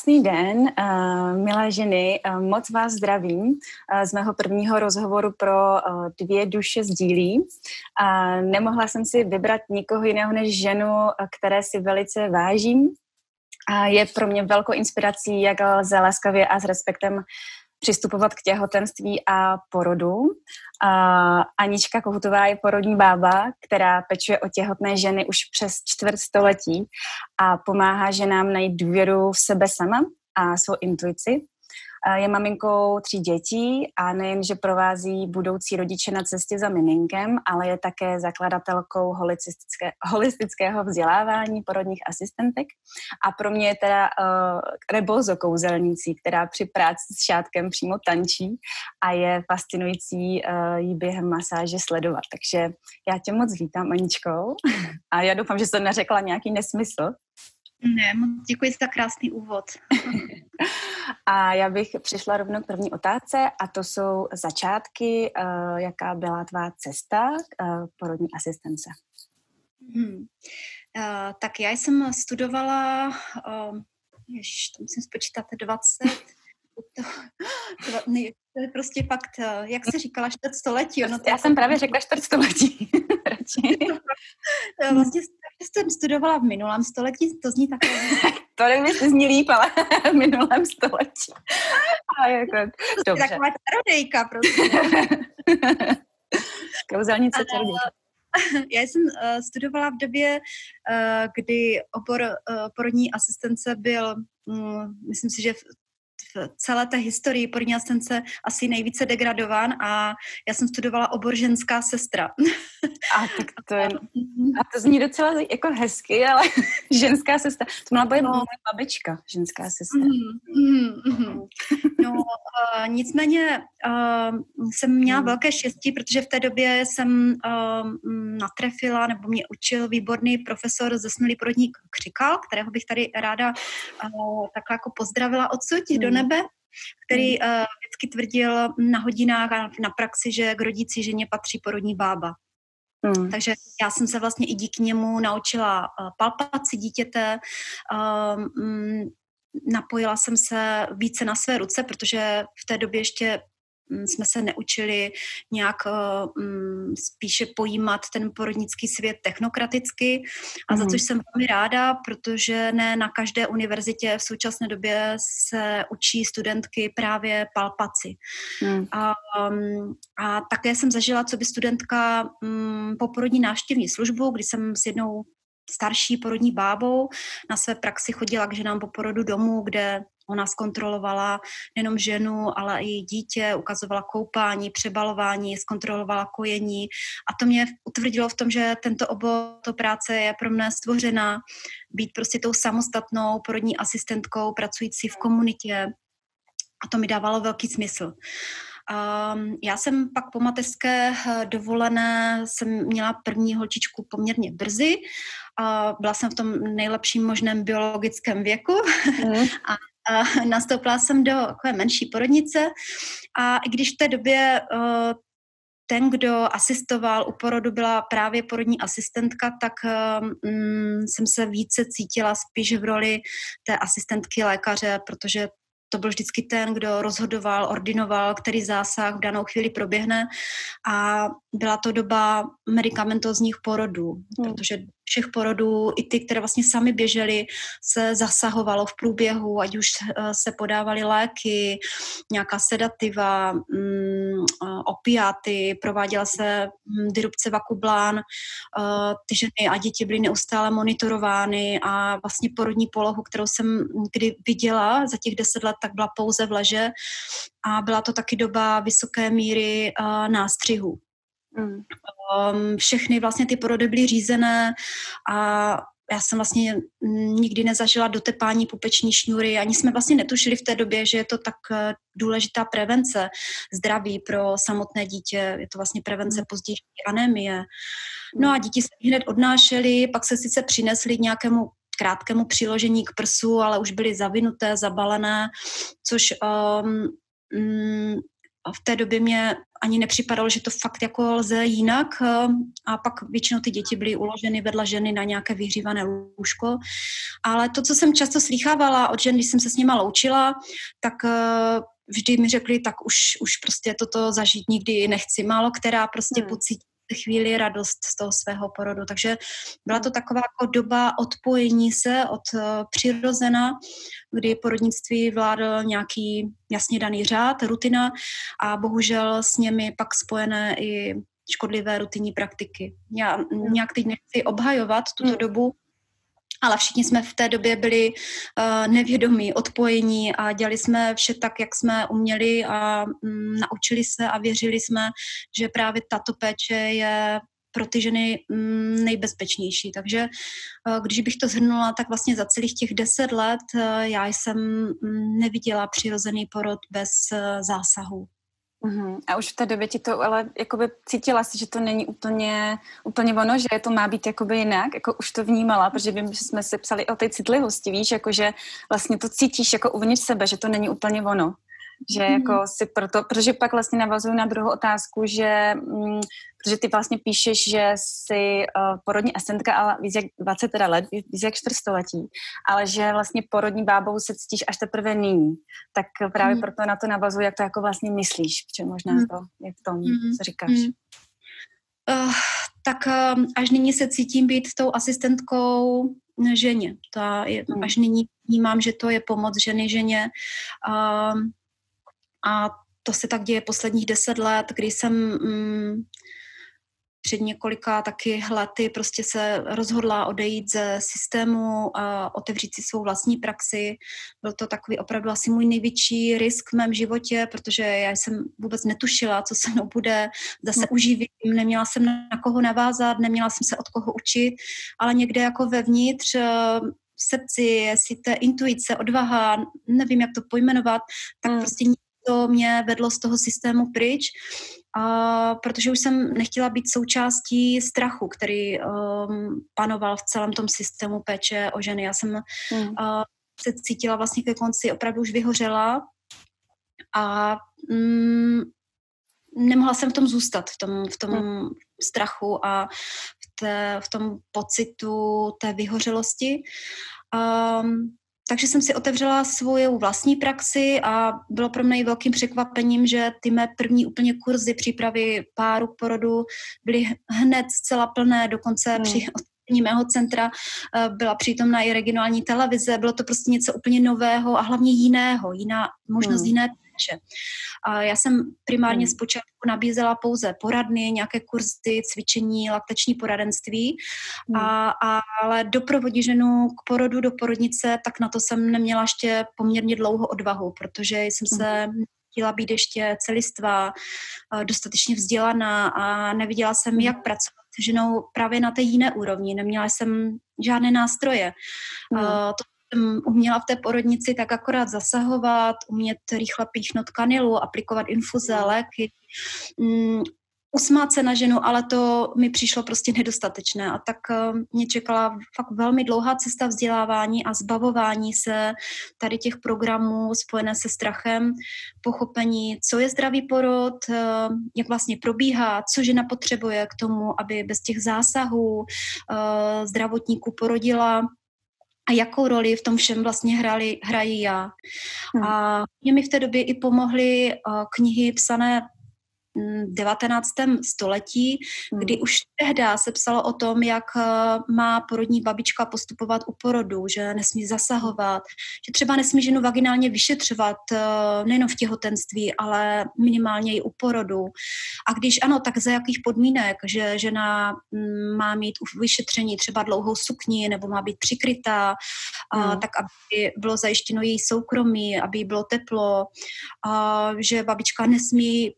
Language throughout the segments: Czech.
Krásný den, uh, milé ženy, uh, moc vás zdravím uh, z mého prvního rozhovoru pro dvě duše sdílí. Nemohla jsem si vybrat nikoho jiného než ženu, které si velice vážím. Je pro mě velkou inspirací, jak lze láskavě a s respektem přistupovat k těhotenství a porodu. A Anička Kohutová je porodní bába, která pečuje o těhotné ženy už přes čtvrt století a pomáhá ženám najít důvěru v sebe sama a svou intuici. Je maminkou tří dětí a nejen, že provází budoucí rodiče na cestě za miminkem, ale je také zakladatelkou holistické, holistického vzdělávání porodních asistentek. A pro mě je teda uh, rebozo kouzelnící, která při práci s šátkem přímo tančí a je fascinující uh, jí během masáže sledovat. Takže já tě moc vítám, Aničkou. A já doufám, že jsem neřekla nějaký nesmysl. Ne, moc děkuji za krásný úvod. a já bych přišla rovnou k první otázce a to jsou začátky, uh, jaká byla tvá cesta uh, porodní asistence. Hmm. Uh, tak já jsem studovala, uh, ježiš, to musím spočítat, 20, to, to, ne, to je prostě fakt, jak se říkala, čtvrt století. No to já jsem právě řekla čtvrt století. vlastně jsem studovala v minulém století, to zní takové... to nevím, jestli zní líp, ale v minulém století. A jako, dobře. Taková čarodejka, prostě. Kouzelnice čarodejka. Já jsem uh, studovala v době, uh, kdy obor uh, porodní asistence byl, um, myslím si, že v v celé té historii porodní asistence asi nejvíce degradován a já jsem studovala obor ženská sestra. A tak to je, a to zní docela jako hezky, ale ženská sestra, to měla být no. babička, ženská sestra. Mm, mm, mm. No, uh, nicméně uh, jsem měla mm. velké štěstí, protože v té době jsem uh, natrefila, nebo mě učil výborný profesor zesnulý porodník Křikal, kterého bych tady ráda uh, takhle jako pozdravila odsud mm. do nebe, který uh, vždycky tvrdil na hodinách a na praxi, že k rodici ženě patří porodní bába. Hmm. Takže já jsem se vlastně i díky němu naučila uh, palpaci dítěte, um, napojila jsem se více na své ruce, protože v té době ještě jsme se neučili nějak um, spíše pojímat ten porodnický svět technokraticky a mm. za mhm. což jsem velmi ráda, protože ne na každé univerzitě v současné době se učí studentky právě palpaci. Mm. A, um, a také jsem zažila, co by studentka um, poporodní návštěvní službu, kdy jsem s jednou starší porodní bábou na své praxi chodila k ženám po porodu domů, kde Ona zkontrolovala nejenom ženu, ale i dítě, ukazovala koupání, přebalování, zkontrolovala kojení a to mě utvrdilo v tom, že tento obor, to práce je pro mě stvořena, být prostě tou samostatnou porodní asistentkou, pracující v komunitě a to mi dávalo velký smysl. Um, já jsem pak po mateřské eh, dovolené jsem měla první holčičku poměrně brzy. Uh, byla jsem v tom nejlepším možném biologickém věku mm. a a nastoupila jsem do takové menší porodnice a i když v té době uh, ten, kdo asistoval u porodu, byla právě porodní asistentka, tak um, jsem se více cítila spíš v roli té asistentky lékaře, protože to byl vždycky ten, kdo rozhodoval, ordinoval, který zásah v danou chvíli proběhne. A byla to doba medicamentozních porodů, hmm. protože všech porodů, i ty, které vlastně sami běžely, se zasahovalo v průběhu, ať už eh, se podávaly léky, nějaká sedativa, mm, eh, opiáty, prováděla se mm, disrupce vakublán, eh, ty ženy a děti byly neustále monitorovány a vlastně porodní polohu, kterou jsem kdy viděla za těch deset let, tak byla pouze v leže a byla to taky doba vysoké míry nástřihu. Mm. Um, všechny vlastně ty porody byly řízené a já jsem vlastně nikdy nezažila dotepání pupeční šňůry, ani jsme vlastně netušili v té době, že je to tak eh, důležitá prevence zdraví pro samotné dítě. Je to vlastně prevence mm. pozdější anémie. No a mm. děti se hned odnášely, pak se sice přinesly k nějakému krátkému přiložení k prsu, ale už byly zavinuté, zabalené, což um, v té době mě ani nepřipadalo, že to fakt jako lze jinak a pak většinou ty děti byly uloženy vedle ženy na nějaké vyhřívané lůžko. Ale to, co jsem často slýchávala od žen, když jsem se s nima loučila, tak vždy mi řekli, tak už, už prostě toto zažít nikdy nechci. Málo která prostě hmm. pocítí chvíli radost z toho svého porodu. Takže byla to taková jako doba odpojení se od uh, přirozena, kdy porodnictví vládl nějaký jasně daný řád, rutina a bohužel s nimi pak spojené i škodlivé rutinní praktiky. Já nějak teď nechci obhajovat tuto hmm. dobu, ale všichni jsme v té době byli uh, nevědomí, odpojení a dělali jsme vše tak, jak jsme uměli a um, naučili se a věřili jsme, že právě tato péče je pro ty ženy um, nejbezpečnější. Takže uh, když bych to zhrnula, tak vlastně za celých těch deset let uh, já jsem um, neviděla přirozený porod bez zásahu. Uh-huh. A už v té době ti to, ale jakoby cítila si, že to není úplně, úplně ono, že to má být jakoby jinak, jako už to vnímala, protože vím, že jsme si psali o té citlivosti, víš, jako že vlastně to cítíš jako uvnitř sebe, že to není úplně ono že mm. jako si proto, protože pak vlastně navazuju na druhou otázku, že mm, protože ty vlastně píšeš, že jsi uh, porodní asistentka, ale víc jak 20 teda let, víc jak čtvrtstoletí, ale že vlastně porodní bábou se cítíš až teprve nyní. Tak právě mm. proto na to navazuju, jak to jako vlastně myslíš, protože možná mm. to je v tom, mm. co říkáš. Mm. Uh, tak uh, až nyní se cítím být tou asistentkou ženě. Ta je, mm. Až nyní vnímám, že to je pomoc ženy ženě. Uh, a to se tak děje posledních deset let, kdy jsem mm, před několika taky lety prostě se rozhodla odejít ze systému a otevřít si svou vlastní praxi. Byl to takový opravdu asi můj největší risk v mém životě, protože já jsem vůbec netušila, co se mnou bude, zase hmm. uživím, neměla jsem na koho navázat, neměla jsem se od koho učit, ale někde jako vevnitř eh, v srdci, jestli to je intuice, odvaha, nevím, jak to pojmenovat, tak hmm. prostě to mě vedlo z toho systému pryč, a protože už jsem nechtěla být součástí strachu, který um, panoval v celém tom systému péče o ženy. Já jsem hmm. uh, se cítila vlastně ke konci opravdu už vyhořela a um, nemohla jsem v tom zůstat, v tom, v tom hmm. strachu a v, té, v tom pocitu té vyhořelosti. Um, takže jsem si otevřela svou vlastní praxi a bylo pro mě velkým překvapením, že ty mé první úplně kurzy přípravy páru k porodu byly hned zcela plné, dokonce hmm. při otevření mého centra eh, byla přítomna i regionální televize, bylo to prostě něco úplně nového a hlavně jiného, jiná možnost hmm. jiné péče. A já jsem primárně hmm. zpočátku nabízela pouze poradny, nějaké kurzy, cvičení, laktační poradenství, hmm. a, a, ale doprovodit ženu k porodu do porodnice, tak na to jsem neměla ještě poměrně dlouho odvahu, protože jsem se hmm chtěla být ještě celistvá, dostatečně vzdělaná a neviděla jsem, jak pracovat s ženou právě na té jiné úrovni. Neměla jsem žádné nástroje. Mm. To jsem uměla v té porodnici tak akorát zasahovat, umět rychle píchnout kanilu, aplikovat infuze, léky, mm, usmát se na ženu, ale to mi přišlo prostě nedostatečné. A tak uh, mě čekala fakt velmi dlouhá cesta vzdělávání a zbavování se tady těch programů spojené se strachem, pochopení, co je zdravý porod, uh, jak vlastně probíhá, co žena potřebuje k tomu, aby bez těch zásahů uh, zdravotníků porodila a jakou roli v tom všem vlastně hrali, hrají já. Hmm. A mě mi v té době i pomohly uh, knihy psané 19. století, hmm. kdy už tehdy se psalo o tom, jak eh, má porodní babička postupovat u porodu, že nesmí zasahovat, že třeba nesmí ženu vaginálně vyšetřovat eh, nejen v těhotenství, ale minimálně i u porodu. A když ano, tak za jakých podmínek, že žena mm, má mít u vyšetření třeba dlouhou sukni nebo má být přikrytá, hmm. tak aby bylo zajištěno její soukromí, aby bylo teplo, že babička nesmí Mm,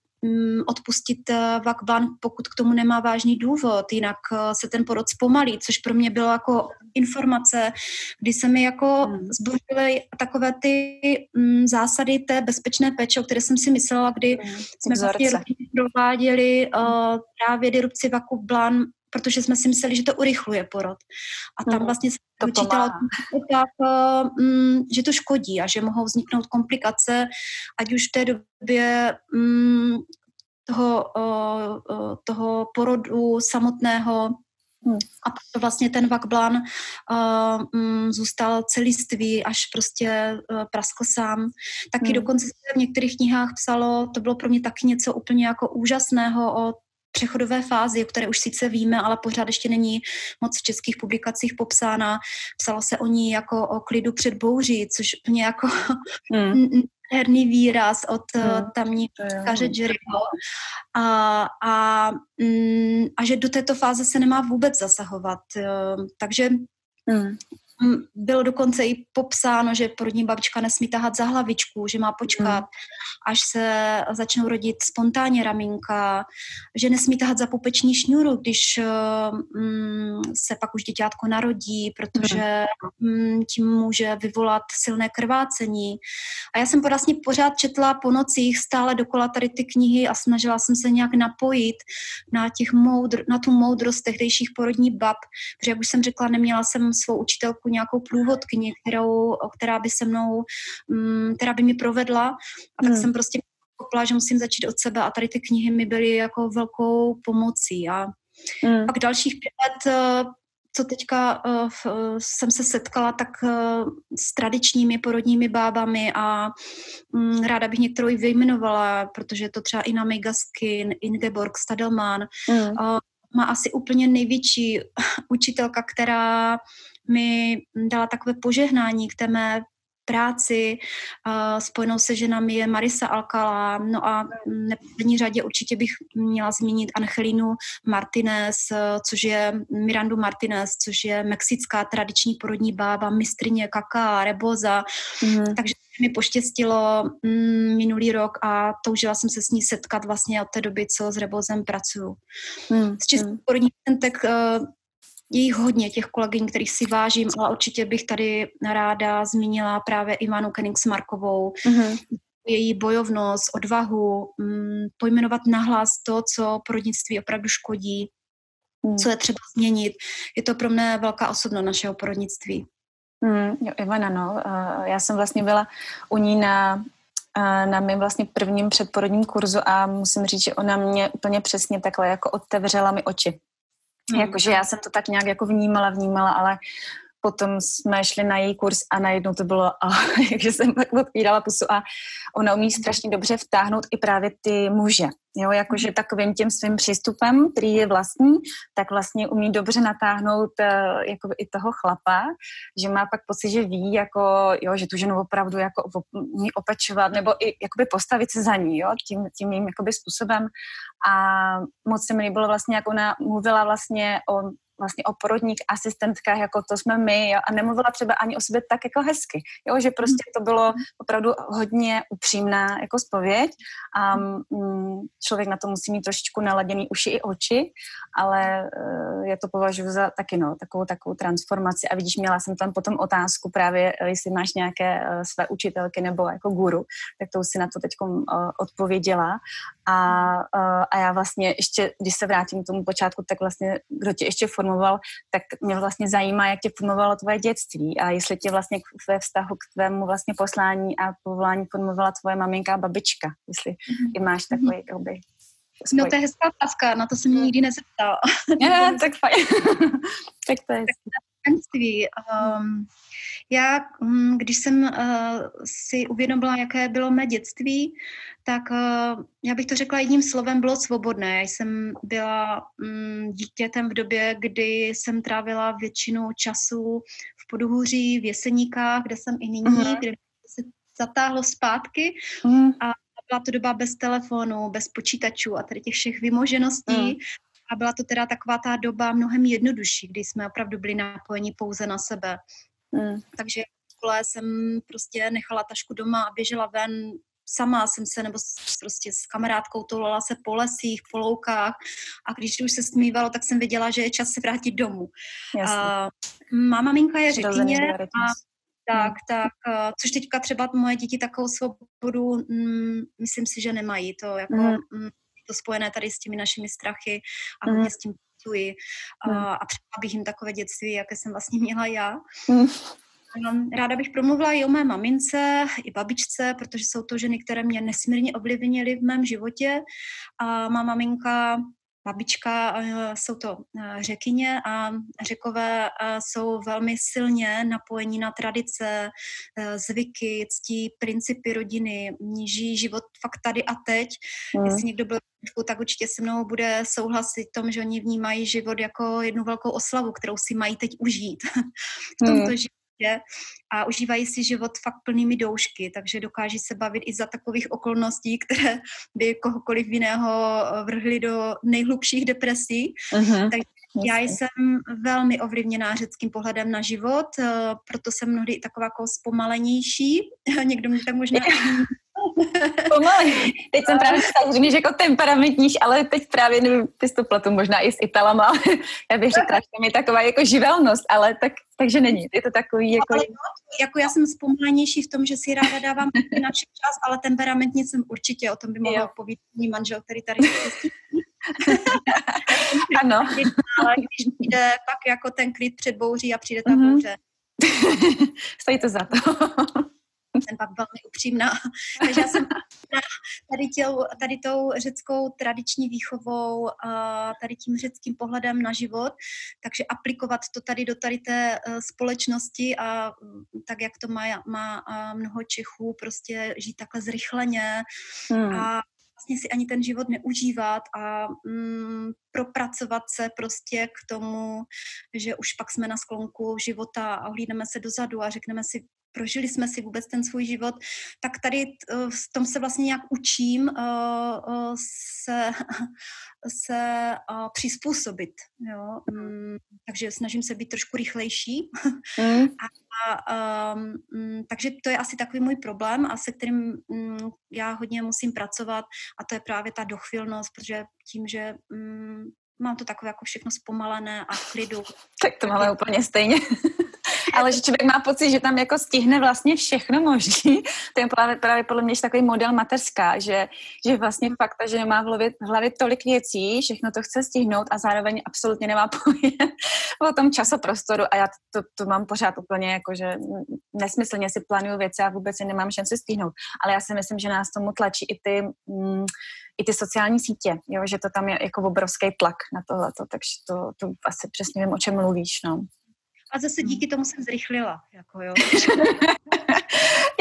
odpustit eh, vakban, pokud k tomu nemá vážný důvod, jinak eh, se ten porod zpomalí, což pro mě bylo jako informace, kdy se mi jako hmm. zbořily takové ty mm, zásady té bezpečné péče, o které jsem si myslela, kdy hmm. jsme vlastně prováděli uh, právě dirupci vakublan protože jsme si mysleli, že to urychluje porod. A tam hmm, vlastně se to vyčítalo, tak, um, že to škodí a že mohou vzniknout komplikace, ať už v té době um, toho, uh, toho porodu samotného, Hmm. A proto vlastně ten vakblan uh, um, zůstal celistvý, až prostě uh, praskl sám. Taky hmm. dokonce se v některých knihách psalo, to bylo pro mě taky něco úplně jako úžasného o přechodové fázi, o které už sice víme, ale pořád ještě není moc v českých publikacích popsána. Psalo se o ní jako o klidu před bouří, což úplně jako hmm. herný výraz od hmm. tamní kaře Jericho. A, a, mm, a že do této fáze se nemá vůbec zasahovat. Eh, takže hmm. Bylo dokonce i popsáno, že porodní babička nesmí tahat za hlavičku, že má počkat, mm. až se začnou rodit spontánně ramínka, že nesmí tahat za pupeční šňůru, když um, se pak už děťátko narodí, protože um, tím může vyvolat silné krvácení. A já jsem vlastně pořád četla po nocích stále dokola tady ty knihy a snažila jsem se nějak napojit na, těch moudr, na tu moudrost tehdejších porodní bab, protože jak už jsem řekla, neměla jsem svou učitelku nějakou průvodkyni, kterou, která by se mnou, mm, která by mi provedla a tak hmm. jsem prostě pochopila, že musím začít od sebe a tady ty knihy mi byly jako velkou pomocí a hmm. pak dalších pět let eh, co teďka uh, jsem se setkala, tak uh, s tradičními porodními bábami a um, ráda bych některou i vyjmenovala, protože je to třeba Ina Megaskin, Ingeborg Stadelman, mm. uh, má asi úplně největší učitelka, která mi dala takové požehnání k té mé práci. Spojenou se ženami je Marisa Alcala, no a v první řadě určitě bych měla zmínit Angelinu Martinez, což je Mirandu Martinez, což je mexická tradiční porodní bába, mistrině kaká, reboza. Mm. Takže mi poštěstilo mm, minulý rok a toužila jsem se s ní setkat vlastně od té doby, co s rebozem pracuju. Mm. Z českých mm. porodních centek uh, je jich hodně, těch kolegyň, kterých si vážím, ale určitě bych tady ráda zmínila právě Ivanu Markovou, mm-hmm. její bojovnost, odvahu, mm, pojmenovat nahlas to, co porodnictví opravdu škodí, mm. co je třeba změnit. Je to pro mě velká osobnost našeho porodnictví. Mm, jo, Ivana, no. Uh, já jsem vlastně byla u ní na uh, na mém vlastně prvním předporodním kurzu a musím říct, že ona mě úplně přesně takhle jako otevřela mi oči. Jakože já jsem to tak nějak jako vnímala, vnímala, ale potom jsme šli na její kurz a najednou to bylo, a, takže jsem pak odpírala pusu a ona umí strašně dobře vtáhnout i právě ty muže. Jo, jakože mhm. takovým tím svým přístupem, který je vlastní, tak vlastně umí dobře natáhnout jako i toho chlapa, že má pak pocit, že ví, jako, jo, že tu ženu opravdu jako umí opečovat, nebo i jakoby postavit se za ní, jo, tím, tím jím jakoby způsobem. A moc se mi líbilo vlastně, jak ona mluvila vlastně o vlastně o porodních asistentkách, jako to jsme my, jo, a nemluvila třeba ani o sobě tak jako hezky, jo, že prostě to bylo opravdu hodně upřímná jako spověď a mm, člověk na to musí mít trošičku naladěný uši i oči, ale uh, já to považuji za taky, no, takovou, takovou transformaci. A vidíš, měla jsem tam potom otázku právě, eh, jestli máš nějaké uh, své učitelky nebo jako guru, tak to už si na to teď uh, odpověděla a, a já vlastně ještě, když se vrátím k tomu počátku, tak vlastně, kdo tě ještě formoval, tak mě vlastně zajímá, jak tě formovalo tvoje dětství a jestli tě vlastně ve vztahu k tvému vlastně poslání a povolání formovala tvoje maminka a babička, jestli mm-hmm. i máš takový mm-hmm. jakoby, No to je hezká otázka, na to jsem mě nikdy nezeptala. Ne, tak fajn. tak to je dětství. Um, já, hm, když jsem uh, si uvědomila, jaké bylo mé dětství, tak uh, já bych to řekla jedním slovem, bylo svobodné. Já jsem byla um, dítětem v době, kdy jsem trávila většinu času v Poduhůří, v Jeseníkách, kde jsem i nyní, uh-huh. kde se zatáhlo zpátky uh-huh. a byla to doba bez telefonu, bez počítačů a tady těch všech vymožeností. Uh-huh a byla to teda taková ta doba mnohem jednodušší, kdy jsme opravdu byli napojeni pouze na sebe. Mm. Takže škole jsem prostě nechala tašku doma a běžela ven sama jsem se, nebo prostě s kamarádkou toulala se po lesích, po loukách a když už se smívalo, tak jsem věděla, že je čas se vrátit domů. A má maminka je řekyně a tak, hmm. tak, což teďka třeba moje děti takovou svobodu, mm, myslím si, že nemají to, jako, hmm. Mm, to spojené tady s těmi našimi strachy a mm. s tím pracuji a, hmm. a přála bych jim takové dětství, jaké jsem vlastně měla já. Hmm. Ráda bych promluvila i o mé mamince, i babičce, protože jsou to ženy, které mě nesmírně ovlivnily v mém životě. A má maminka babička, jsou to řekyně a řekové jsou velmi silně napojení na tradice, zvyky, ctí, principy rodiny, žijí život fakt tady a teď. Mm. Jestli někdo byl tak určitě se mnou bude souhlasit tom, že oni vnímají život jako jednu velkou oslavu, kterou si mají teď užít. v tomto mm. životě životě a užívají si život fakt plnými doušky, takže dokáží se bavit i za takových okolností, které by kohokoliv jiného eh, vrhly do nejhlubších depresí. Uh-huh. Takže já jsem velmi ovlivněná řeckým pohledem na život, eh, proto jsem mnohdy taková jako zpomalenější. Někdo mě tak možná Pomalej. Teď jsem právě říkala, že jako temperamentníš, ale teď právě nevím, ty to platu možná i s Italama. já bych řekla, že tam je taková jako živelnost, ale tak, takže není. Je to takový jako... Ale, jako já jsem zpomalenější v tom, že si ráda dávám na čas, ale temperamentně jsem určitě, o tom by mohla povídat můj manžel, který tady ano. Ale když přijde pak jako ten klid před bouří a přijde ta mm-hmm. bouře. Stojí to za to jsem pak velmi upřímná. Takže já jsem tady, těl, tady tou řeckou tradiční výchovou, a tady tím řeckým pohledem na život, takže aplikovat to tady do tady té e, společnosti a mm, tak, jak to má, má mnoho Čechů, prostě žít takhle zrychleně hmm. a vlastně si ani ten život neužívat a mm, propracovat se prostě k tomu, že už pak jsme na sklonku života a ohlídneme se dozadu a řekneme si, prožili jsme si vůbec ten svůj život, tak tady eh, v tom se vlastně nějak učím eh, eh, se, se přizpůsobit. Jo? Mm, takže snažím se být trošku rychlejší. Mm. A, a, um, takže to je asi takový můj problém, a se kterým um, já hodně musím pracovat a to je právě ta dochvilnost, protože tím, že um, mám to takové jako všechno zpomalené a v klidu. Tak to máme úplně stejně ale že člověk má pocit, že tam jako stihne vlastně všechno možný. To je právě, právě podle mě takový model mateřská, že, že vlastně fakt, že má v hlavě, v hlavě tolik věcí, všechno to chce stihnout a zároveň absolutně nemá pojem o tom časoprostoru a já to, to mám pořád úplně jako, že nesmyslně si plánuju věci a vůbec si nemám šanci stihnout. Ale já si myslím, že nás tomu tlačí i ty mm, i ty sociální sítě, jo, že to tam je jako obrovský tlak na tohleto, takže to, to asi přesně vím, o čem mluvíš, no. A zase hmm. díky tomu jsem zrychlila. Jako jo.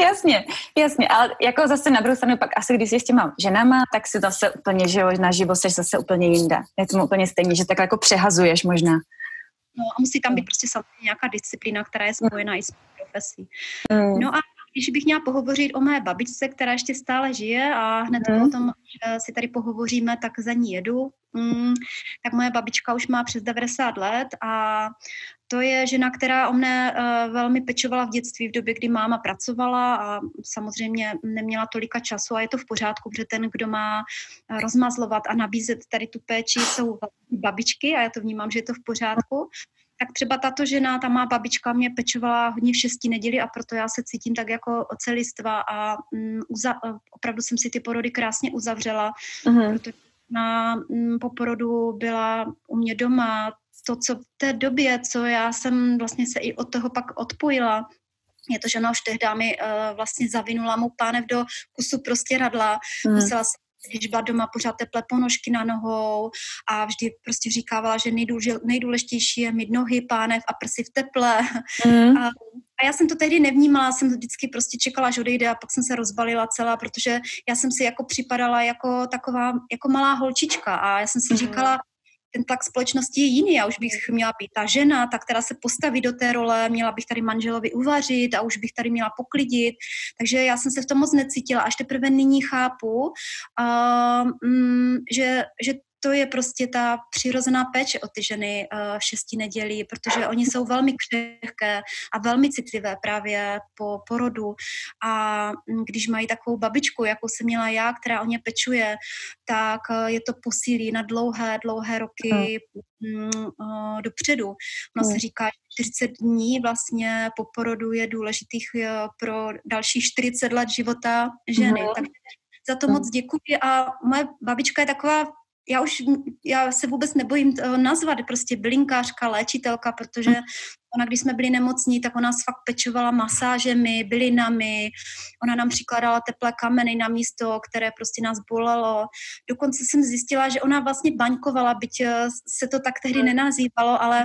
jasně, jasně, ale jako zase na druhou stranu pak asi, když jsi s těma ženama, tak si zase úplně, že na živo jsi zase úplně jinde. Je to úplně stejně, že tak jako přehazuješ možná. No a musí tam být prostě samozřejmě nějaká disciplína, která je spojená i s profesí. Mm. No a když bych měla pohovořit o mé babičce, která ještě stále žije a hned mm. o tom, že si tady pohovoříme, tak za ní jedu. Mm, tak moje babička už má přes 90 let a to je žena, která o mne uh, velmi pečovala v dětství, v době, kdy máma pracovala a samozřejmě neměla tolika času a je to v pořádku, protože ten, kdo má eh, rozmazlovat a nabízet tady tu péči, jsou babičky a já to vnímám, že je to v pořádku tak třeba tato žena, ta má babička mě pečovala hodně v šesti neděli a proto já se cítím tak jako celistva a um, uza, opravdu jsem si ty porody krásně uzavřela, uh-huh. protože na, um, po porodu byla u mě doma, to, co v té době, co já jsem vlastně se i od toho pak odpojila, je to, že ona už tehdy mi uh, vlastně zavinula mu pánev do kusu prostě radla. Mm. Musela jsem když byla doma pořád teplé ponožky na nohou a vždy prostě říkávala, že nejdůležitější je mít nohy, pánev a prsy v teple. Mm. A, a já jsem to tehdy nevnímala, jsem to vždycky prostě čekala, že odejde a pak jsem se rozbalila celá, protože já jsem si jako připadala jako taková, jako malá holčička a já jsem si mm. říkala, ten tlak společnosti je jiný. Já už bych měla být ta žena, ta, která se postaví do té role, měla bych tady manželovi uvařit a už bych tady měla poklidit. Takže já jsem se v tom moc necítila. Až teprve nyní chápu, uh, um, že, že to je prostě ta přirozená péče o ty ženy uh, v šesti nedělí, protože oni jsou velmi křehké a velmi citlivé právě po porodu a mm, když mají takovou babičku, jakou jsem měla já, která o ně pečuje, tak uh, je to posílí na dlouhé, dlouhé roky mm. uh, dopředu. Ono mm. se říká, že 40 dní vlastně po porodu je důležitých uh, pro dalších 40 let života ženy. Mm. Tak za to moc děkuji a moje babička je taková já už já se vůbec nebojím nazvat prostě bylinkářka, léčitelka, protože ona, když jsme byli nemocní, tak ona nás fakt pečovala masážemi, bylinami, ona nám přikladala teplé kameny na místo, které prostě nás bolelo. Dokonce jsem zjistila, že ona vlastně baňkovala, byť eh, se to tak tehdy nenazývalo, ale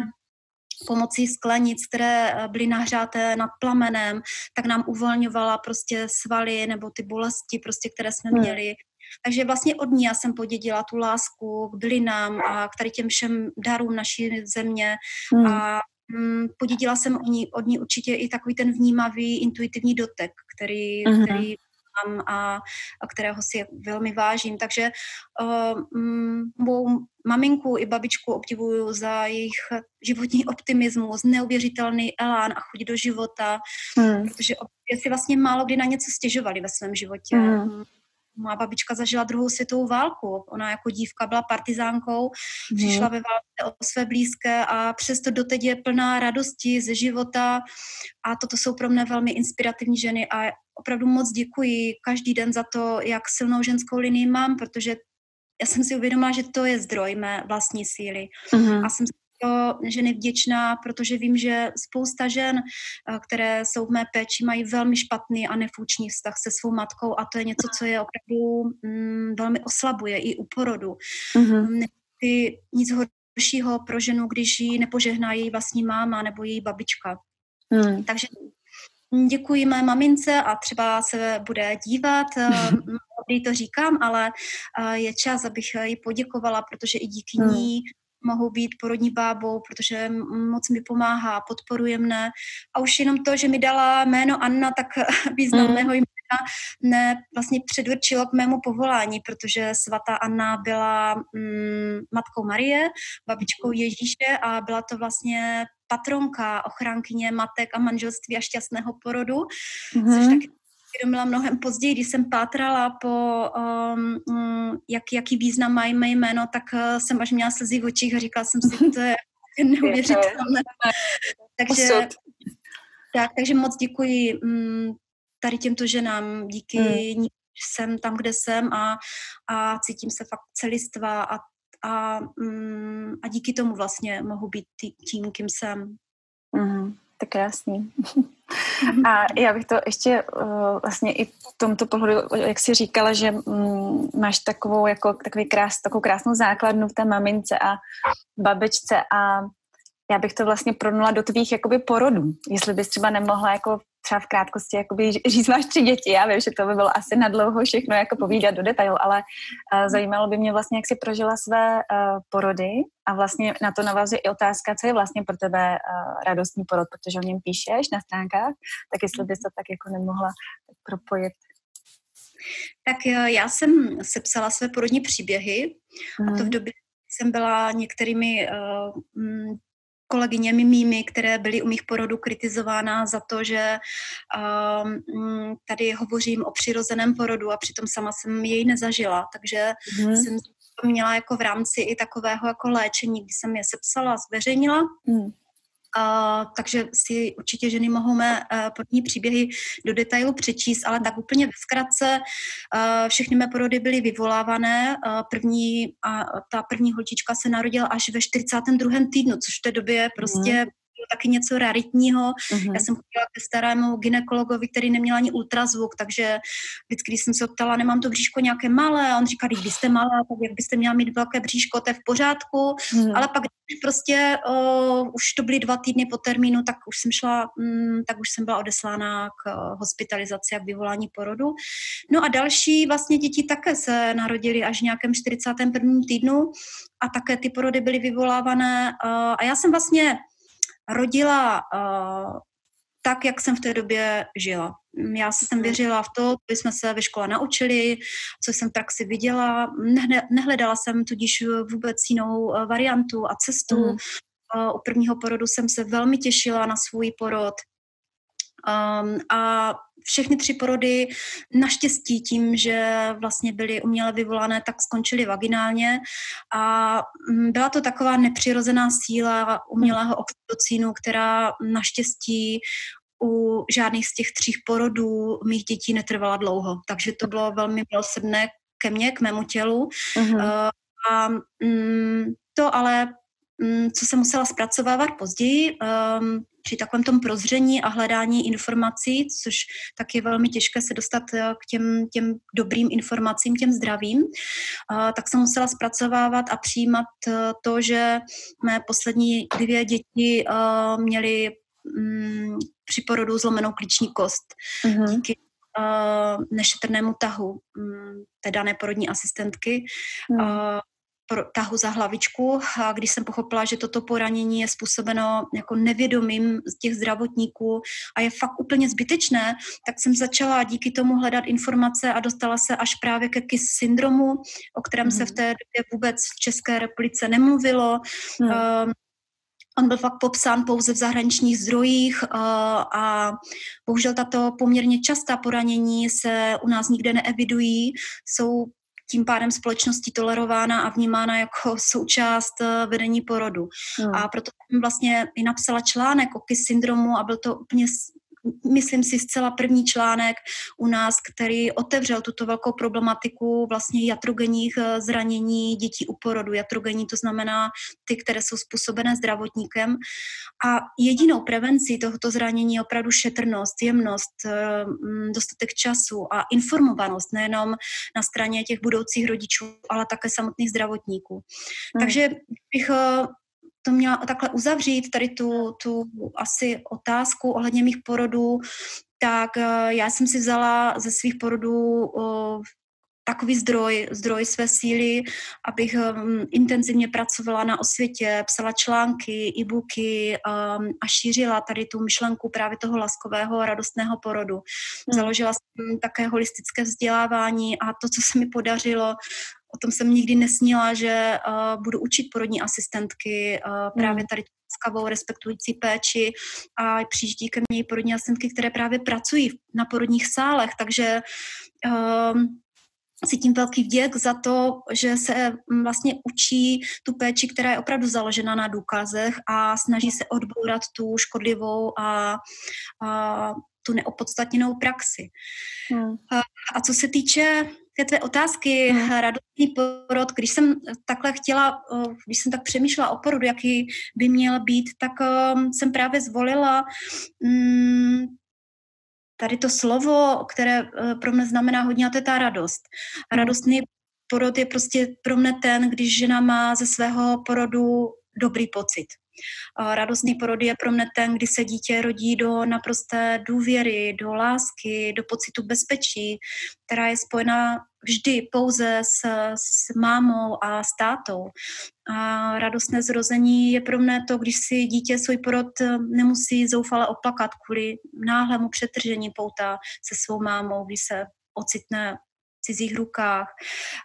pomocí sklenic, které eh, byly nahřáté nad plamenem, tak nám uvolňovala prostě svaly nebo ty bolesti, prostě, které jsme hmm. měli. Takže vlastně od ní já jsem podědila tu lásku k bylinám a k tady těm všem darům naší země hmm. a mm, podědila jsem od ní, od ní určitě i takový ten vnímavý, intuitivní dotek, který, hmm. který mám a, a kterého si velmi vážím. Takže uh, mou maminku i babičku obdivuju za jejich životní optimismus, neuvěřitelný elán a chuť do života, hmm. protože si vlastně málo kdy na něco stěžovali ve svém životě. Hmm má babička zažila druhou světovou válku. Ona jako dívka byla partizánkou, mm. přišla ve válce o své blízké a přesto doteď je plná radosti ze života a toto jsou pro mě velmi inspirativní ženy a opravdu moc děkuji každý den za to, jak silnou ženskou linii mám, protože já jsem si uvědomila, že to je zdroj mé vlastní síly. Mm. A jsem to ženy vděčná, protože vím, že spousta žen, eh, které jsou v mé péči, mají velmi špatný a nefunkční vztah se svou matkou a to je něco, co je opravdu mm, velmi oslabuje i u porodu. Mm-hmm. Ty, nic horšího pro ženu, když ji nepožehná její vlastní máma nebo její babička. Mm. Takže děkuji mé mamince a třeba se bude dívat, kdy to říkám, ale eh, je čas, abych jí poděkovala, protože i díky mm. ní mohou být porodní bábou, protože moc mi pomáhá, podporuje mne. A už jenom to, že mi dala jméno Anna, tak význam mm. jména ne, vlastně předurčilo k mému povolání, protože svatá Anna byla mm, matkou Marie, babičkou Ježíše a byla to vlastně patronka, ochránkyně matek a manželství a šťastného porodu, mm. což taky uvědomila mnohem později, když jsem pátrala po, um, jak, jaký význam mají mé jméno, tak uh, jsem až měla slzy v očích a říkala jsem si, to je neuvěřitelné. takže, tak, takže moc děkuji um, tady těmto ženám, díky hmm. ní jsem tam, kde jsem a, a cítím se fakt celistvá a, a, um, a díky tomu vlastně mohu být tím, kým jsem. Mm, to krásný. A já bych to ještě uh, vlastně i v tomto pohledu, jak jsi říkala, že um, máš takovou, jako, takový krás, takovou krásnou základnu v té mamince a babičce a já bych to vlastně pronula do tvých jakoby porodů. Jestli bys třeba nemohla jako třeba v krátkosti jakoby říct, máš tři děti, já vím, že to by bylo asi na dlouho všechno jako povídat do detailu, ale uh, zajímalo by mě vlastně, jak jsi prožila své uh, porody a vlastně na to navazuje i otázka, co je vlastně pro tebe uh, radostný porod, protože o něm píšeš na stránkách, tak jestli bys to tak jako nemohla propojit. Tak já jsem sepsala své porodní příběhy a to v mhm. době, jsem byla některými uh, kolegyněmi mými, které byly u mých porodů kritizována za to, že um, tady hovořím o přirozeném porodu a přitom sama jsem jej nezažila, takže mm. jsem to měla jako v rámci i takového jako léčení, kdy jsem je sepsala, zveřejnila. Mm. Uh, takže si určitě ženy mohou mé uh, porodní příběhy do detailu přečíst, ale tak úplně ve zkratce uh, všechny mé porody byly vyvolávané. Uh, první, a ta první holčička se narodila až ve 42. týdnu, což v té době prostě mm taky něco raritního. Uh-huh. Já jsem chodila ke starému ginekologovi, který neměl ani ultrazvuk, takže vždycky, když jsem se ptala, nemám to bříško nějaké malé, a on říká, když jste malá, tak jak byste měla mít velké bříško, to je v pořádku, uh-huh. ale pak když prostě o, už to byly dva týdny po termínu, tak už jsem šla, mm, tak už jsem byla odeslána k hospitalizaci a k vyvolání porodu. No a další vlastně děti také se narodily až v nějakém 41. týdnu a také ty porody byly vyvolávané a já jsem vlastně rodila uh, tak, jak jsem v té době žila. Já jsem věřila v to, co jsme se ve škole naučili, co jsem v praxi viděla. Nehledala jsem tudíž vůbec jinou eh, variantu a cestu. Mm. Uh, u prvního porodu jsem se velmi těšila na svůj porod. Um, a všechny tři porody naštěstí tím, že vlastně byly uměle vyvolané, tak skončily vaginálně a mm, byla to taková nepřirozená síla umělého oxytocínu, která naštěstí u žádných z těch tří porodů mých dětí netrvala dlouho. Takže to bylo velmi milosrdné ke mně, k mému tělu. Uh-huh. A mm, to ale, mm, co jsem musela zpracovávat později, při takovém tom prozření a hledání informací, což tak je velmi těžké se dostat eh, k těm, těm dobrým informacím, těm zdravým, tak jsem musela zpracovávat a přijímat eh, to, že mé poslední dvě děti eh, měly mm, při porodu zlomenou klíční kost. Mm-hmm. Díky nešetrnému tahu mm, té dané porodní asistentky. Mm tahu za hlavičku, a když jsem pochopila, že toto poranění je způsobeno jako nevědomým z těch zdravotníků a je fakt úplně zbytečné, tak jsem začala díky tomu hledat informace a dostala se až právě ke KIS syndromu, o kterém mm. se v mhm. té době vůbec v České republice nemluvilo. Mm. Um, On byl fakt popsán pouze v zahraničních zdrojích uh, a bohužel tato poměrně častá poranění se u nás nikde neevidují. Jsou tím pádem společností tolerována a vnímána jako součást eh, vedení porodu. Hmm. A proto jsem vlastně i napsala článek o KIS syndromu a byl to úplně myslím si, zcela první článek u nás, který otevřel tuto velkou problematiku vlastně jatrogenních eh, zranění dětí u porodu. Jatrogenní to znamená ty, které jsou způsobené zdravotníkem. A jedinou prevencí tohoto zranění je opravdu šetrnost, jemnost, eh, mm, dostatek času a informovanost nejenom na straně těch budoucích rodičů, ale také samotných zdravotníků. Hmm. Takže bych eh, to měla takhle uzavřít, tady tu, tu asi otázku ohledně mých porodů, tak eh, já jsem si vzala ze svých porodů takový zdroj, zdroj své síly, abych um, intenzivně pracovala na osvětě, psala články, e-booky um, a šířila tady tu myšlenku právě toho laskového a radostného porodu. Hmm. Založila jsem také holistické vzdělávání a to, co se mi podařilo, o tom jsem nikdy nesnila, že uh, budu učit porodní asistentky uh, právě tady laskavou, respektující péči a přijíždí ke mně porodní asistentky, které právě pracují na porodních sálech, takže um, cítím velký vděk za to, že se mm, vlastně učí tu péči, která je opravdu založena na důkazech a snaží se odbourat tu škodlivou a, a tu neopodstatněnou praxi. Hmm. A, a co se týče té tvé otázky, hmm. radostný porod, když jsem takhle chtěla, když jsem tak přemýšlela o porodu, jaký by měl být, tak um, jsem právě zvolila um, tady to slovo, které eh, pro mě znamená hodně, a to je ta radost. Hmm. radostný porod je prostě pro mě ten, když žena má ze svého porodu dobrý pocit. Radostný porod je pro mě ten, kdy se dítě rodí do naprosté důvěry, do lásky, do pocitu bezpečí, která je spojená vždy pouze s, s mámou a s tátou. A radostné zrození je pro mě to, když si dítě svůj porod nemusí zoufale oplakat kvůli náhlému přetržení pouta se svou mámou, když se ocitne cizích rukách,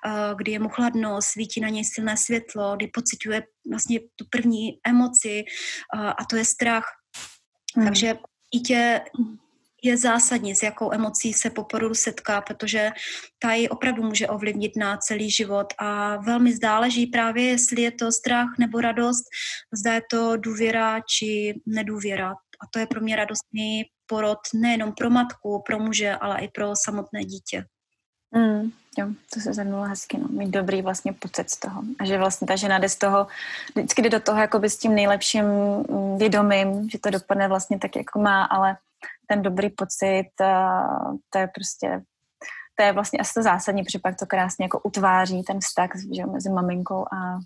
eh, kdy je mu chladno, svítí na něj silné světlo, kdy pociťuje vlastně tu první emoci eh, a to je strach. Hmm. Takže dítě je zásadní, s jakou emocí se po porodu setká, protože ta ji opravdu může ovlivnit na celý život a velmi záleží právě, jestli je to strach nebo radost, zda je to důvěra či nedůvěra. A to je pro mě radostný porod nejenom pro matku, pro muže, ale i pro samotné dítě. Mm, jo, to se zhrnulo hezky, no. Mít dobrý vlastně pocit z toho. A že vlastně ta žena jde z toho, vždycky jde do toho jakoby s tím nejlepším mm, vědomím, že to dopadne vlastně tak, jako má, ale ten dobrý pocit, to je prostě to je vlastně asi to zásadní, protože pak to krásně jako utváří ten vztah že, mezi maminkou a,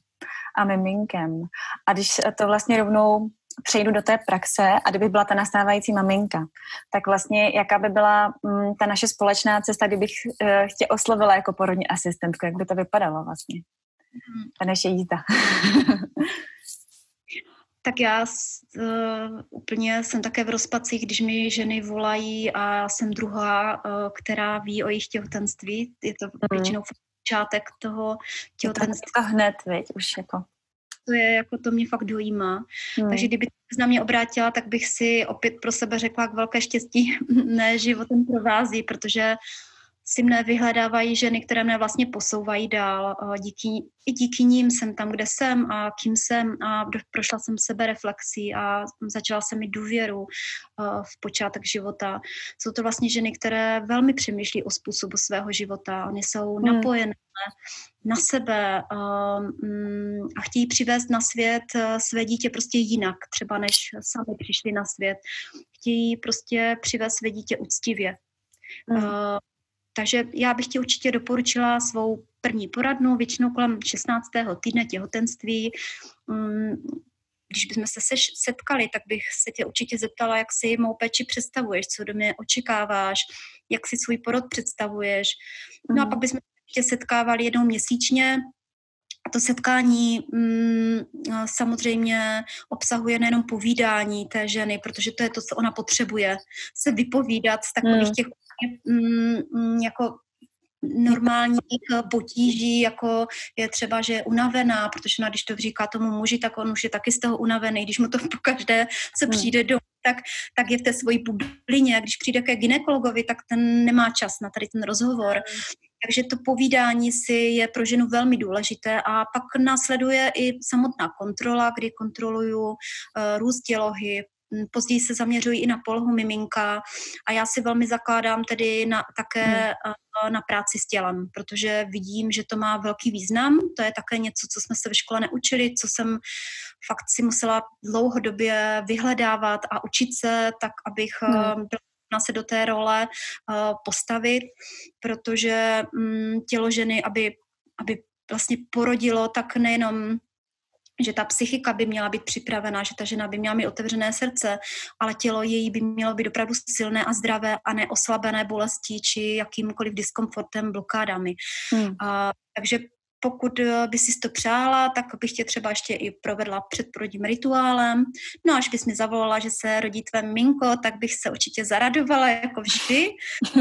a miminkem. A když to vlastně rovnou přejdu do té praxe a kdyby byla ta nastávající maminka, tak vlastně jaká by byla m, mm, ta naše společná cesta, kdybych uh, tě oslovila jako porodní asistentku, jak by to vypadalo vlastně? Ta naše jízda. tak já uh, úplně jsem také v rozpacích, když mi ženy volají a jsem druhá, uh, která ví o jejich těhotenství. Je to mm. většinou počátek toho těhotenství. To hned, veď, už jako to je, jako to mě fakt dojímá. Hmm. Takže kdyby se na mě obrátila, tak bych si opět pro sebe řekla k velké štěstí, ne životem provází, protože si mne vyhledávají ženy, které mě vlastně posouvají dál. Díky, I díky ním jsem tam, kde jsem a kým jsem a prošla jsem sebe reflexí a začala jsem mít důvěru v počátek života. Jsou to vlastně ženy, které velmi přemýšlí o způsobu svého života. Oni jsou hmm. napojené na sebe mm, a chtějí přivést na svět své dítě prostě jinak, třeba než sami přišli na svět. Chtějí prostě přivést své dítě úctivě. Mm. Takže já bych ti určitě doporučila svou první poradnu, většinou kolem 16. týdne těhotenství. Mm, když bychom se setkali, tak bych se tě určitě zeptala, jak si mou péči představuješ, co do mě očekáváš, jak si svůj porod představuješ. No a mhm. pak bychom se setkávali jednou měsíčně, a to setkání mm, samozřejmě obsahuje nejenom povídání té ženy, protože to je to, co ona potřebuje, se vypovídat z takových mm. těch jako normálních potíží, jako je třeba, že je unavená, protože ona, když to říká tomu muži, tak on už je taky z toho unavený, když mu to po každé se hmm. přijde do tak, tak je v té svojí bublině. Když přijde ke ginekologovi, tak ten nemá čas na tady ten rozhovor. Hmm. Takže to povídání si je pro ženu velmi důležité a pak následuje i samotná kontrola, kdy kontroluju uh, růst dělohy, Později se zaměřují i na polohu miminka a já si velmi zakládám tedy na, také hmm. na práci s tělem, protože vidím, že to má velký význam. To je také něco, co jsme se ve škole neučili, co jsem fakt si musela dlouhodobě vyhledávat a učit se tak, abych hmm. byla se do té role uh, postavit, protože um, tělo ženy, aby, aby vlastně porodilo, tak nejenom že ta psychika by měla být připravená, že ta žena by měla mít otevřené srdce, ale tělo její by mělo být opravdu silné a zdravé a neoslabené bolestí či jakýmkoliv diskomfortem, blokádami. Hmm. Uh, takže pokud eh, by si to přála, tak bych tě třeba ještě i provedla předporodním rituálem. No až bys mi zavolala, že se rodí tvé minko, tak bych se určitě zaradovala, jako vždy.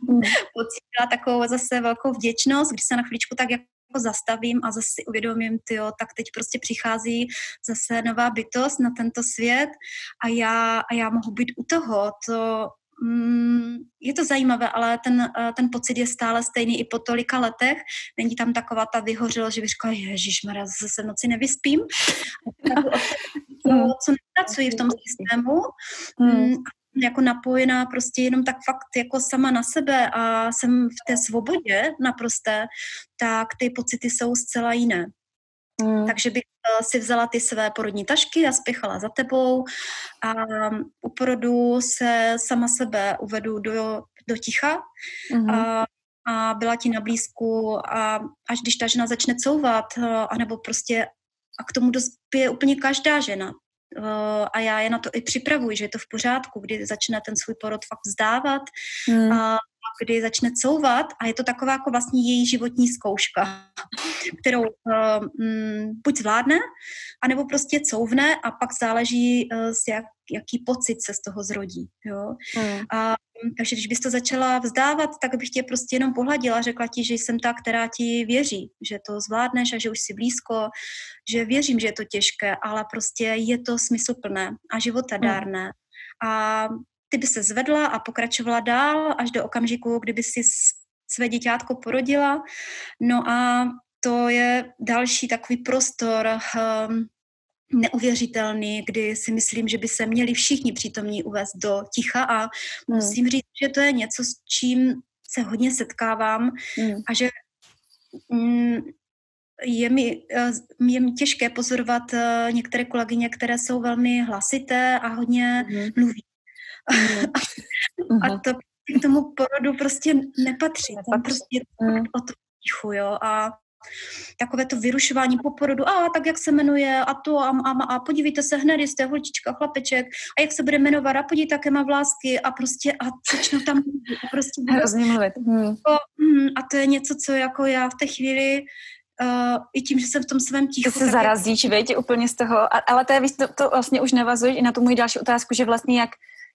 Pocítila takovou zase velkou vděčnost, když se na chvíličku tak jako zastavím a zase si uvědomím, tyjo, tak teď prostě přichází zase nová bytost na tento svět a já, a já mohu být u toho. To Mm, je to zajímavé, ale ten, eh, ten pocit je stále stejný i po tolika letech. Není tam taková ta vyhořela, že bych říkala, ježišmarja, zase se v noci nevyspím. co, co nepracuji v tom systému, hmm. Jako napojená prostě jenom tak fakt jako sama na sebe a jsem v té svobodě naprosté, tak ty pocity jsou zcela jiné. Hmm. Takže bych uh, si vzala ty své porodní tašky a spěchala za tebou a u porodu se sama sebe uvedu do, do ticha hmm. a, a byla ti na blízku a až když ta žena začne couvat, uh, anebo prostě a k tomu dospěje úplně každá žena, a já je na to i připravuji, že je to v pořádku, kdy začne ten svůj porod fakt vzdávat hmm. a kdy začne couvat a je to taková jako vlastně její životní zkouška, kterou uh, buď zvládne, anebo prostě couvne a pak záleží, uh, z jak, jaký pocit se z toho zrodí. Jo? Hmm. A, takže když bys to začala vzdávat, tak bych tě prostě jenom pohladila, řekla ti, že jsem ta, která ti věří, že to zvládneš a že už jsi blízko, že věřím, že je to těžké, ale prostě je to smysluplné a životadárné. Hmm. A ty by se zvedla a pokračovala dál až do okamžiku, kdyby si své děťátko porodila. No a to je další takový prostor um, neuvěřitelný, kdy si myslím, že by se měli všichni přítomní uvést do ticha a hmm. musím říct, že to je něco, s čím se hodně setkávám hmm. a že mm, je mi, eh, je mi těžké pozorovat eh, některé kolegyně, které jsou velmi hlasité a hodně hmm. mluví. Mm. a to k tomu porodu prostě nepatří. Tam prostě mm. o to tichu, jo. A takové to vyrušování po porodu, a tak jak se jmenuje, a to, a, a, a podívejte se hned, jste holčička, chlapeček, a jak se bude jmenovat, a podívejte, jaké má vlásky, a prostě, a začnu tam prostě... Hrozně mluvit. Hmm. A to je něco, co jako já v té chvíli Uh, i tím, že jsem v tom svém tichu. To se zarazíš, je... úplně z toho, a, ale to, je, to, to vlastně už navazuje i na tu můj další otázku, že vlastně jak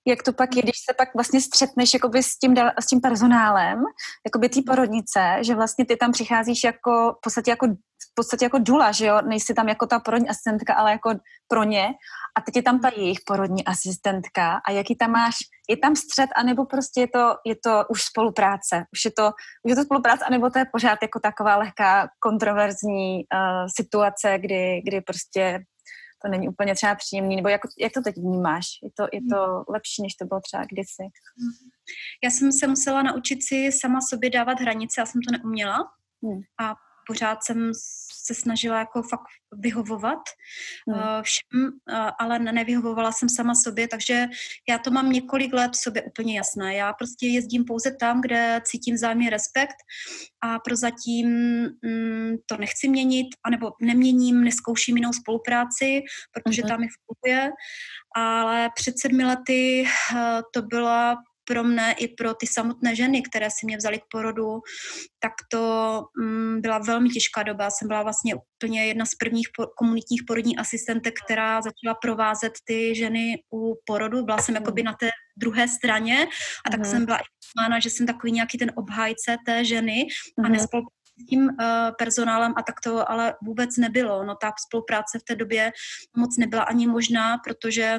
jak to pak je, když se pak vlastně střetneš jakoby s tím, s tím personálem, jakoby té porodnice, že vlastně ty tam přicházíš jako v podstatě jako v podstatě jako dula, že jo, nejsi tam jako ta porodní asistentka, ale jako pro ně. A teď je tam ta jejich porodní asistentka. A jaký tam máš, je tam střed, anebo prostě je to, je to už spolupráce. Už je to, už je to spolupráce, anebo to je pořád jako taková lehká kontroverzní uh, situace, kdy, kdy prostě to není úplně třeba příjemný, nebo jak, jak to teď vnímáš? Je to, je to lepší, než to bylo třeba kdysi? Já jsem se musela naučit si sama sobě dávat hranice, já jsem to neuměla. Hmm. A pořád jsem se snažila jako fakt vyhovovat hmm. uh, všem, uh, ale nevyhovovala jsem sama sobě, takže já to mám několik let v sobě úplně jasné. Já prostě jezdím pouze tam, kde cítím zájemný respekt a prozatím mm, to nechci měnit, anebo neměním, neskouším jinou spolupráci, protože hmm. tam mi funguje, ale před sedmi lety uh, to byla pro mne i pro ty samotné ženy, které si mě vzali k porodu, tak to mm, byla velmi těžká doba. Jsem byla vlastně úplně jedna z prvních po, komunitních porodních asistentek, která začala provázet ty ženy u porodu. Byla jsem jakoby na té druhé straně a tak mm. jsem byla mána, že jsem takový nějaký ten obhájce té ženy mm. a mhm. nespolupracovala s tím uh, personálem a tak to ale vůbec nebylo. No ta spolupráce v té době moc nebyla ani možná, protože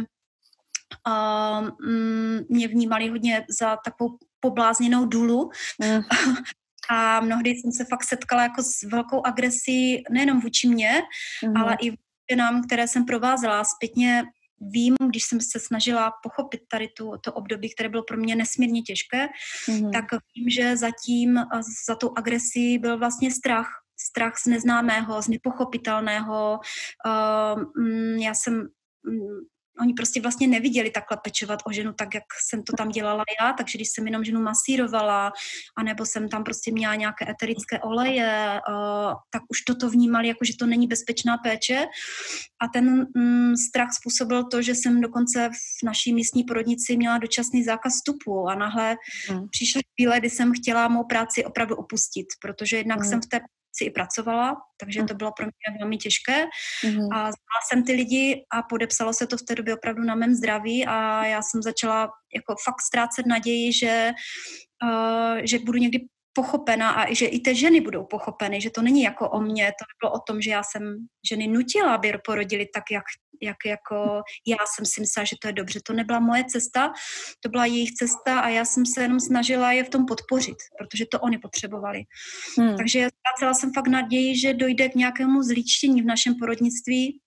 a mm, mě vnímali hodně za takovou poblázněnou důlu. Mm. A mnohdy jsem se fakt setkala jako s velkou agresí nejenom vůči mně, mm. ale i vůči nám, které jsem provázela. Zpětně vím, když jsem se snažila pochopit tady tu, to období, které bylo pro mě nesmírně těžké, mm. tak vím, že zatím za tou agresí byl vlastně strach. Strach z neznámého, z nepochopitelného. Uh, já jsem mm, oni prostě vlastně neviděli takhle pečovat o ženu tak, jak jsem to tam dělala já, takže když jsem jenom ženu masírovala, anebo jsem tam prostě měla nějaké eterické oleje, uh, tak už toto vnímali jako, že to není bezpečná péče a ten mm, strach způsobil to, že jsem dokonce v naší místní porodnici měla dočasný zákaz vstupu a nahle mm. přišly chvíle, kdy jsem chtěla mou práci opravdu opustit, protože jednak mm. jsem v té si i pracovala, takže to bylo pro mě velmi těžké. Mm-hmm. A znala jsem ty lidi a podepsalo se to v té době opravdu na mém zdraví a já jsem začala jako fakt ztrácet naději, že, uh, že budu někdy pochopena a že i ty ženy budou pochopeny, že to není jako o mně, to bylo o tom, že já jsem ženy nutila, aby porodili tak, jak, jak jako já jsem si myslela, že to je dobře. To nebyla moje cesta, to byla jejich cesta a já jsem se jenom snažila je v tom podpořit, protože to oni potřebovali. Hmm. Takže ztrácela jsem fakt naději, že dojde k nějakému zlíčtění v našem porodnictví,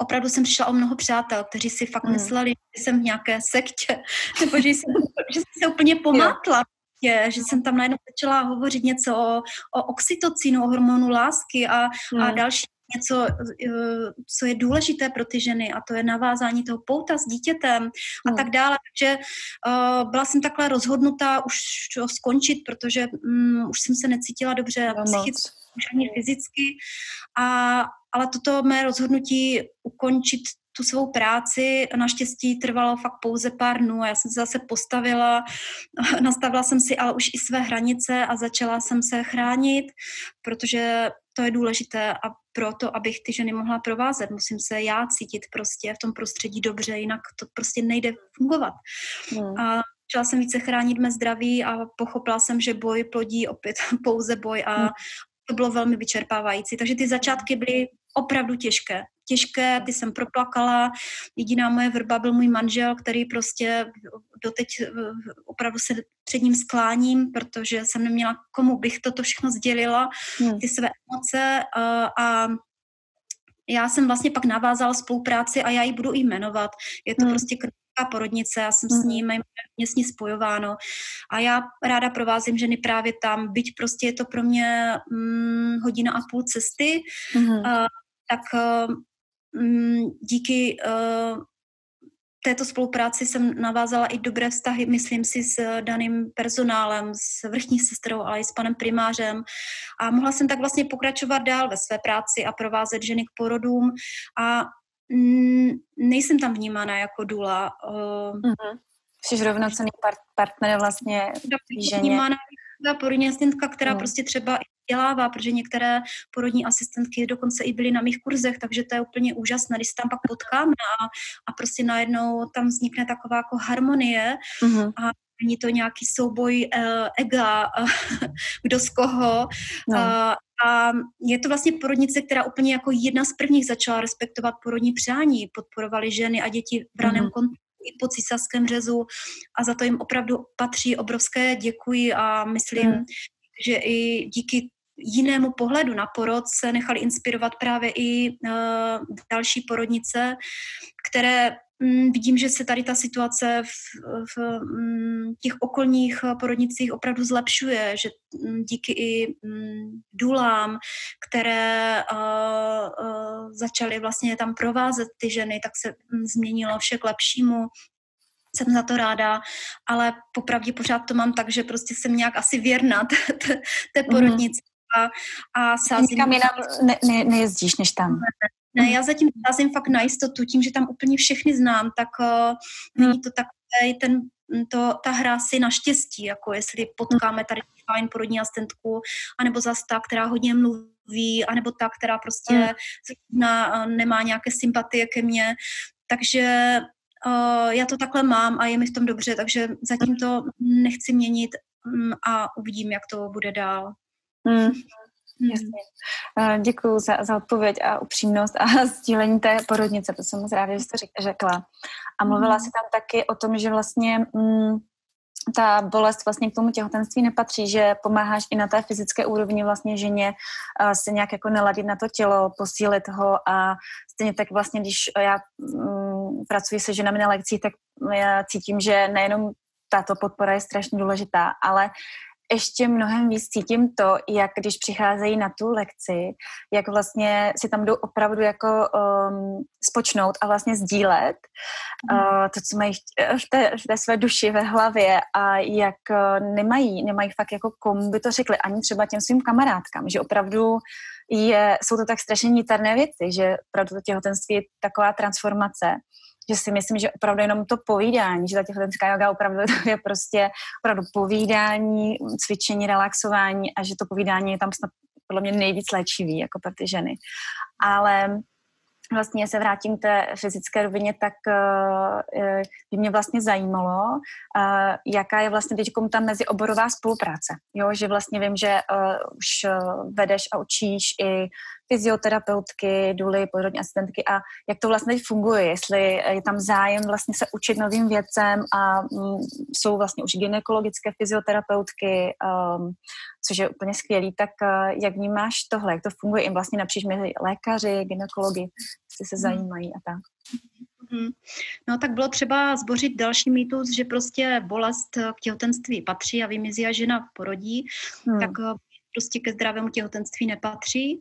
opravdu jsem přišla o mnoho přátel, kteří si fakt hmm. mysleli, že jsem v nějaké sektě, nebo že jsem, že jsem se úplně pomátla je, že jsem tam najednou začala hovořit něco o, o oxytocinu, o hormonu lásky a, mm. a hmm. další něco, eh, co je důležité pro ty ženy a to je navázání toho pouta s dítětem a mm. tak dále. Takže uh, byla jsem takhle rozhodnutá už to skončit, protože um, už jsem se necítila dobře psychicky, ani fyzicky. A, ale toto mé rozhodnutí ukončit tu svou práci naštěstí trvalo fakt pouze pár dnů a já jsem se zase postavila, nastavila jsem si ale už i své hranice a začala jsem se chránit, protože to je důležité a proto, abych ty ženy mohla provázet, musím se já cítit prostě v tom prostředí dobře, jinak to prostě nejde fungovat. Hmm. A začala jsem více chránit mé zdraví a pochopila jsem, že boj plodí opět pouze boj a hmm. to bylo velmi vyčerpávající. Takže ty začátky byly opravdu těžké těžké, ty jsem proplakala. Jediná moje vrba byl můj manžel, který prostě doteď eh, opravdu se před ním skláním, protože jsem neměla komu bych toto všechno sdělila, hmm. ty své emoce eh, a já jsem vlastně pak navázala spolupráci a já ji budu i jmenovat. Je to hmm. prostě krátká porodnice, já jsem hmm. s ním, mě s ní spojováno. A já ráda provázím ženy právě tam, byť prostě je to pro mě hm, hodina a půl cesty, hmm. uh, tak uh, Mm, díky uh, této spolupráci jsem navázala i dobré vztahy, myslím si, s daným personálem, s vrchní sestrou, ale i s panem primářem. A mohla jsem tak vlastně pokračovat dál ve své práci a provázet ženy k porodům. A mm, nejsem tam vnímána jako důla. Uh, mm-hmm. Jsi rovnocený part- partner vlastně ženě. Vnímána porodní asistentka, která no. prostě třeba vzdělává, protože některé porodní asistentky dokonce i byly na mých kurzech, takže to je úplně úžasné, když se tam pak potkáme a, a prostě najednou tam vznikne taková jako harmonie mm-hmm. a není to nějaký souboj uh, ega, uh, kdo z koho. No. Uh, a je to vlastně porodnice, která úplně jako jedna z prvních začala respektovat porodní přání. Podporovali ženy a děti v raném mm-hmm. kontaktu i po císařském řezu a za to jim opravdu patří obrovské děkuji a myslím, hmm. že i díky jinému pohledu na porod se nechali inspirovat právě i uh, další porodnice, které um, vidím, že se tady ta situace v, v um, těch okolních porodnicích opravdu zlepšuje, že um, díky i důlám, které uh, uh, začaly vlastně tam provázet ty ženy, tak se změnilo vše k lepšímu jsem za to ráda, ale popravdě pořád to mám tak, že prostě jsem nějak asi věrná té, té mhm. porodnici a, a sázím... Nikam jinam ne, ne, nejezdíš než tam. Ne, já zatím sázím fakt na jistotu, tím, že tam úplně všechny znám, tak uh, není to takové ten, to, ta hra si naštěstí, jako jestli potkáme tady fajn porodní asistentku, anebo zase ta, která hodně mluví, anebo ta, která prostě mm. na, nemá nějaké sympatie ke mně. Takže uh, já to takhle mám a je mi v tom dobře, takže zatím to nechci měnit um, a uvidím, jak to bude dál. Mm. Jasně. Děkuji za, za odpověď a upřímnost a sdílení té porodnice, to jsem moc ráda, že jste řekla. A mluvila mm. si tam taky o tom, že vlastně mm, ta bolest vlastně k tomu těhotenství nepatří, že pomáháš i na té fyzické úrovni vlastně ženě se nějak jako neladit na to tělo, posílit ho a stejně tak vlastně, když já um, pracuji se ženami na lekcích, tak já cítím, že nejenom tato podpora je strašně důležitá, ale ještě mnohem víc cítím to, jak když přicházejí na tu lekci, jak vlastně si tam jdou opravdu jako um, spočnout a vlastně sdílet mm. uh, to, co mají v té, v té své duši, ve hlavě a jak uh, nemají, nemají fakt jako komu by to řekli, ani třeba těm svým kamarádkám, že opravdu je, jsou to tak strašně niterné věci, že opravdu to těhotenství je taková transformace že si myslím, že opravdu jenom to povídání, že ta těhotenská yoga opravdu je prostě opravdu povídání, cvičení, relaxování a že to povídání je tam snad podle mě nejvíc léčivý jako pro ty ženy. Ale vlastně se vrátím k té fyzické rovině, tak uh, by mě vlastně zajímalo, uh, jaká je vlastně teď ta mezioborová spolupráce. Jo, že vlastně vím, že už vedeš a učíš i fyzioterapeutky, důly, porodní asistentky a jak to vlastně funguje, jestli je tam zájem vlastně se učit novým věcem a mm, jsou vlastně už gynekologické fyzioterapeutky, um, což je úplně skvělý, tak uh, jak vnímáš tohle, jak to funguje i vlastně napříč mezi lékaři, gynekologi, jestli se hmm. zajímají a tak. Hmm. No tak bylo třeba zbořit další mýtus, že prostě bolest k těhotenství patří a vymizí a žena porodí, hmm. tak uh, prostě ke zdravému těhotenství nepatří.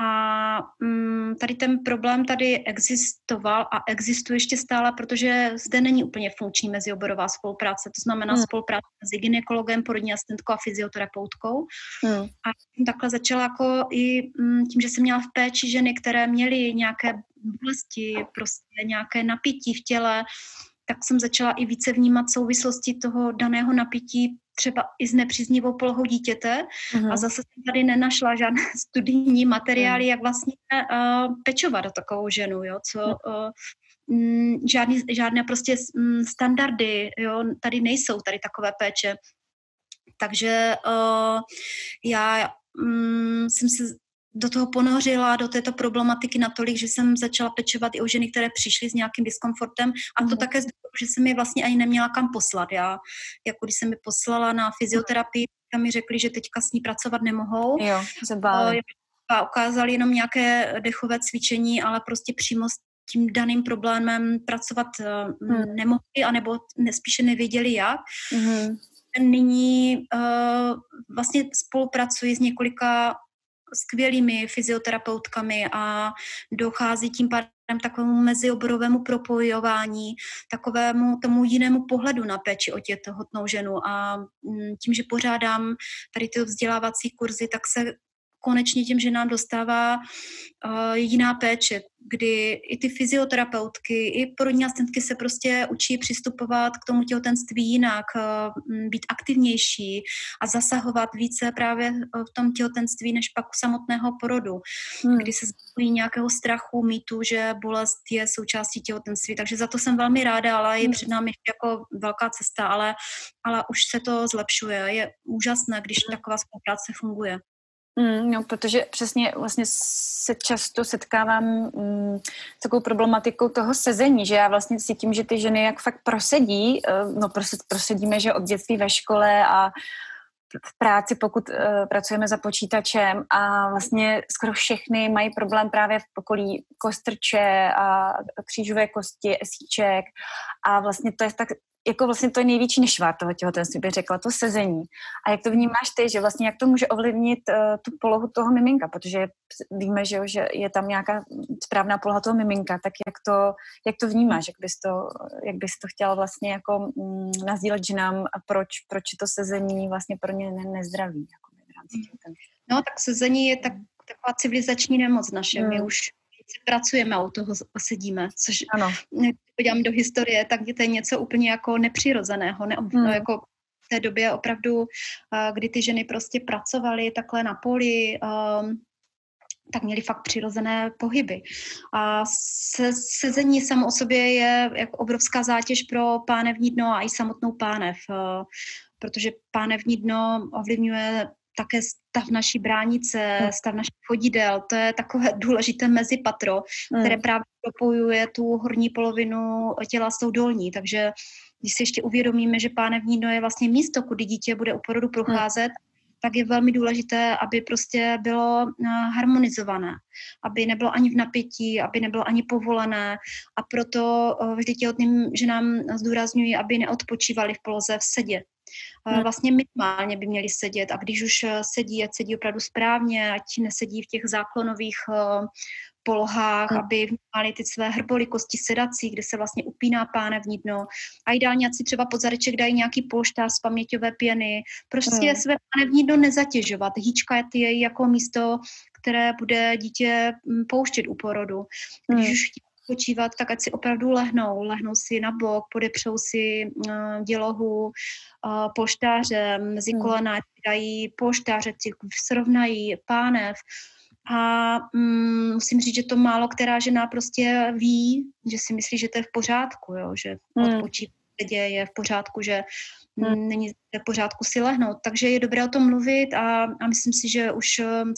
A um, tady ten problém tady existoval a existuje ještě stále, protože zde není úplně funkční mezioborová spolupráce, to znamená hmm. spolupráce mezi gynekologem, porodní asistentkou a fyzioterapeutkou. Hmm. A takhle začala jako i um, tím, že jsem měla v péči ženy, které měly nějaké bolesti, prostě nějaké napětí v těle, tak jsem začala i více vnímat souvislosti toho daného napětí třeba i s nepříznivou polohou dítěte uh-huh. a zase jsem tady nenašla žádné studijní materiály, uh-huh. jak vlastně uh, pečovat do takovou ženu, jo, co uh, m, žádný, žádné prostě m, standardy, jo, tady nejsou tady takové péče. Takže uh, já um, jsem se do toho ponořila, do této problematiky natolik, že jsem začala pečovat i o ženy, které přišly s nějakým diskomfortem a to mm. také, že jsem je vlastně ani neměla kam poslat. Já, jako když jsem mi poslala na fyzioterapii, tam mi řekli, že teďka s ní pracovat nemohou. Jo, se báli. A ukázali jenom nějaké dechové cvičení, ale prostě přímo s tím daným problémem pracovat hmm. nemohli, anebo spíše nevěděli jak. Hmm. Nyní uh, vlastně spolupracuji s několika skvělými fyzioterapeutkami a dochází tím pádem takovému mezioborovému propojování, takovému tomu jinému pohledu na péči o těhotnou ženu. A mm, tím, že pořádám tady ty vzdělávací kurzy, tak se konečně těm ženám dostává uh, jiná péče, kdy i ty fyzioterapeutky, i porodní asistentky se prostě učí přistupovat k tomu těhotenství jinak, uh, být aktivnější a zasahovat více právě v tom těhotenství, než pak u samotného porodu, hmm. kdy se zbavují nějakého strachu, mýtu, že bolest je součástí těhotenství. Takže za to jsem velmi ráda, ale je hmm. před námi jako velká cesta, ale, ale už se to zlepšuje. Je úžasné, když hmm. taková spolupráce funguje. Mm, no, protože přesně vlastně se často setkávám mm, s takovou problematikou toho sezení, že já vlastně cítím, že ty ženy jak fakt prosedí, uh, no prosedíme, že od dětství ve škole a v práci, pokud uh, pracujeme za počítačem a vlastně skoro všechny mají problém právě v okolí kostrče a křížové kosti, esíček a vlastně to je tak jako vlastně to je největší nešvár toho těhotenství, bych řekla, to sezení. A jak to vnímáš ty, že vlastně jak to může ovlivnit uh, tu polohu toho miminka, protože víme, že, že je tam nějaká správná poloha toho miminka, tak jak to, jak to vnímáš, jak bys to, jak bys to chtěla vlastně jako mm, nazdílet ženám a proč, proč je to sezení vlastně pro ně ne, nezdraví jako v rámci hmm. No tak sezení je tak, taková civilizační nemoc naše. Hmm. My už pracujeme u toho sedíme, což ano. podívám do historie, tak to je něco úplně jako nepřirozeného, ne, hmm. no, jako v té době opravdu, kdy ty ženy prostě pracovaly takhle na poli, um, tak měli fakt přirozené pohyby. A se, sezení samo o sobě je jako obrovská zátěž pro pánevní dno a i samotnou pánev, protože pánevní dno ovlivňuje také stav naší bránice, hmm. stav našich chodidel. To je takové důležité mezipatro, hmm. které právě propojuje tu horní polovinu těla s tou dolní. Takže když si ještě uvědomíme, že pánevní dno je vlastně místo, kudy dítě bude u porodu procházet, hmm tak je velmi důležité, aby prostě bylo eh, harmonizované, aby nebylo ani v napětí, aby nebylo ani povolené a proto eh, vždy těhotným ženám zdůrazňuji, aby neodpočívali v poloze v sedě. Vlastně minimálně by měli sedět a když už eh, sedí, ať sedí opravdu správně, ať nesedí v těch záklonových eh, polohách, hmm. aby vnímali ty své hrboly kosti sedací, kde se vlastně upíná pánevní dno. A ideálně, ať si třeba pod zadeček dají nějaký polštář z paměťové pěny. Prostě hmm. své pánevní dno nezatěžovat. Hýčka je jako místo, které bude dítě mm, pouštět u porodu. Když hmm. už spočívat, tak ať si opravdu lehnou. Lehnou si na bok, podepřou si uh, dělohu uh, poštářem, mezi hmm. kolena dají poštáře, si srovnají pánev. A um, musím říct, že to málo která žena prostě ví, že si myslí, že to je v pořádku, jo? že hmm. odpočívat je v pořádku, že hmm. není v pořádku si lehnout. Takže je dobré o tom mluvit a, a myslím si, že už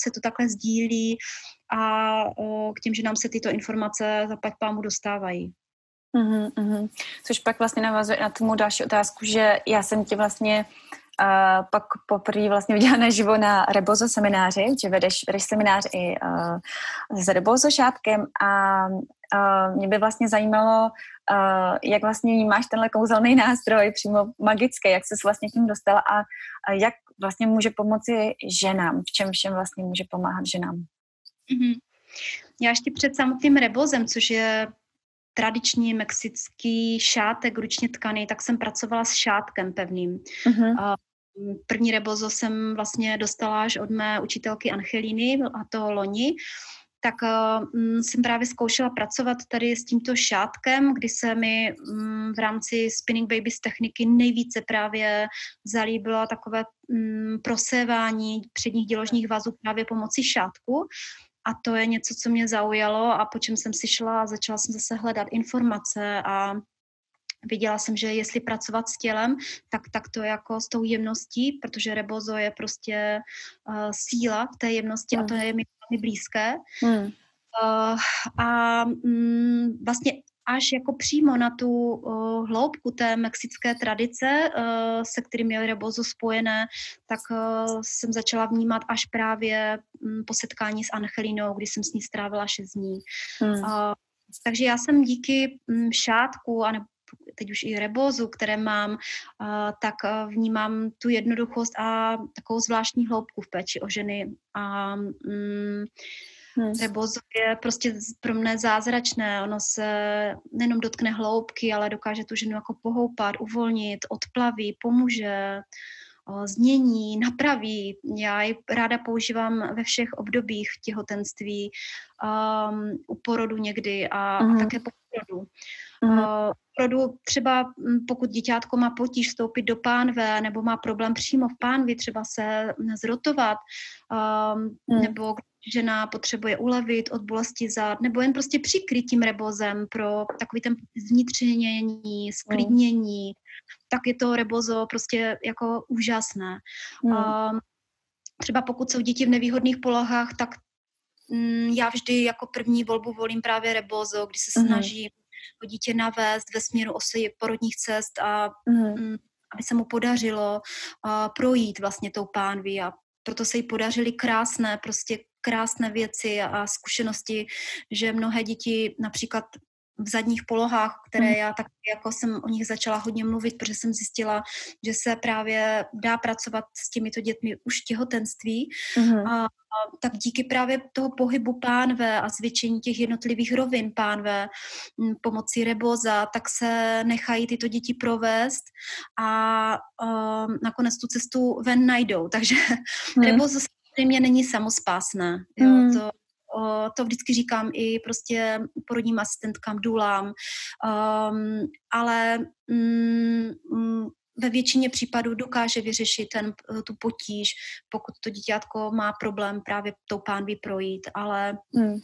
se to takhle sdílí a k těm, že nám se tyto informace za pámu dostávají. Mm-hmm, mm-hmm. Což pak vlastně navazuje na tomu další otázku, že já jsem tě vlastně uh, pak poprvé vlastně viděla naživo na Rebozo semináři, že vedeš, vedeš seminář i uh, s Rebozo šátkem a uh, mě by vlastně zajímalo, uh, jak vlastně máš tenhle kouzelný nástroj, přímo magický, jak jsi vlastně tím dostala a uh, jak vlastně může pomoci ženám, v čem všem vlastně může pomáhat ženám. Mm-hmm. Já ještě před samotným rebozem, což je tradiční mexický šátek ručně tkaný, tak jsem pracovala s šátkem pevným. Mm-hmm. První rebozo jsem vlastně dostala až od mé učitelky Angeliny, a to loni, tak uh, jsem právě zkoušela pracovat tady s tímto šátkem, kdy se mi um, v rámci Spinning Babies techniky nejvíce právě zalíbilo takové um, prosévání předních děložních vazů právě pomocí šátku. A to je něco, co mě zaujalo a po čem jsem si šla a začala jsem zase hledat informace a viděla jsem, že jestli pracovat s tělem, tak, tak to jako s tou jemností, protože rebozo je prostě uh, síla v té jemnosti mm. a to je mi velmi blízké. Mm. Uh, a um, vlastně až jako přímo na tu uh, hloubku té mexické tradice, uh, se kterými je rebozo spojené, tak uh, jsem začala vnímat až právě um, po setkání s Angelinou, kdy jsem s ní strávila šest dní. Hmm. Uh, takže já jsem díky um, šátku, a teď už i rebozu, které mám, uh, tak uh, vnímám tu jednoduchost a takovou zvláštní hloubku v péči o ženy. A um, Hmm. Rebozo je prostě pro mě zázračné. Ono se nejenom dotkne hloubky, ale dokáže tu ženu jako pohoupat, uvolnit, odplaví, pomůže, změní, napraví. Já ji ráda používám ve všech obdobích těhotenství, um, u porodu někdy a, hmm. a také po porodu. Uh, porodu třeba pokud děťátko má potíž vstoupit do pánve nebo má problém přímo v pánvi, třeba se zrotovat, um, mm. nebo žena potřebuje ulevit od bolesti zad, nebo jen prostě přikryt tím rebozem pro takový ten zvnitřnění, sklidnění, mm. tak je to rebozo prostě jako úžasné. Mm. Um, třeba pokud jsou děti v nevýhodných polohách, tak mm, já vždy jako první volbu volím právě rebozo, kdy se snažím to dítě navést ve směru osy porodních cest a mm-hmm. aby se mu podařilo uh, projít vlastně tou pánví a proto se jí podařily krásné, prostě krásné věci a zkušenosti, že mnohé děti například v zadních polohách, které mhm. já tak jako jsem o nich začala hodně mluvit, protože jsem zjistila, že se právě dá pracovat s těmito dětmi už těhotenství. Mm-hmm. A, a tak díky právě toho pohybu pánve a zvětšení těch jednotlivých rovin pánve pomocí reboza, tak se nechají tyto děti provést a, a nakonec tu cestu ven najdou. Takže mm. reboza samozřejmě není samospásné. Jo, mm. to, to vždycky říkám i prostě porodním asistentkám, důlám, um, ale mm, mm, ve většině případů dokáže vyřešit ten, tu potíž, pokud to dítětko má problém právě tou pánví projít, ale hmm.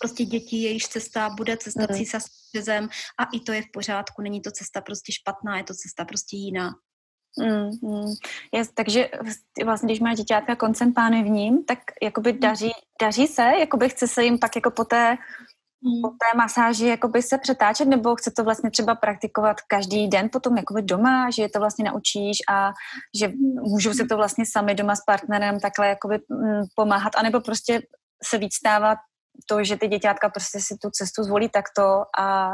prostě děti, jejíž cesta bude cesta hmm. císařem a i to je v pořádku, není to cesta prostě špatná, je to cesta prostě jiná. Mm, mm. Takže vlastně, když má děťátka koncem pánevním, tak jakoby mm. daří, daří se, jakoby chce se jim pak jako po té, mm. po té masáži jakoby se přetáčet, nebo chce to vlastně třeba praktikovat každý den potom jakoby doma, že je to vlastně naučíš a že můžou se to vlastně sami doma s partnerem takhle jakoby mm, pomáhat, anebo prostě se víc stává to, že ty děťátka prostě si tu cestu zvolí takto a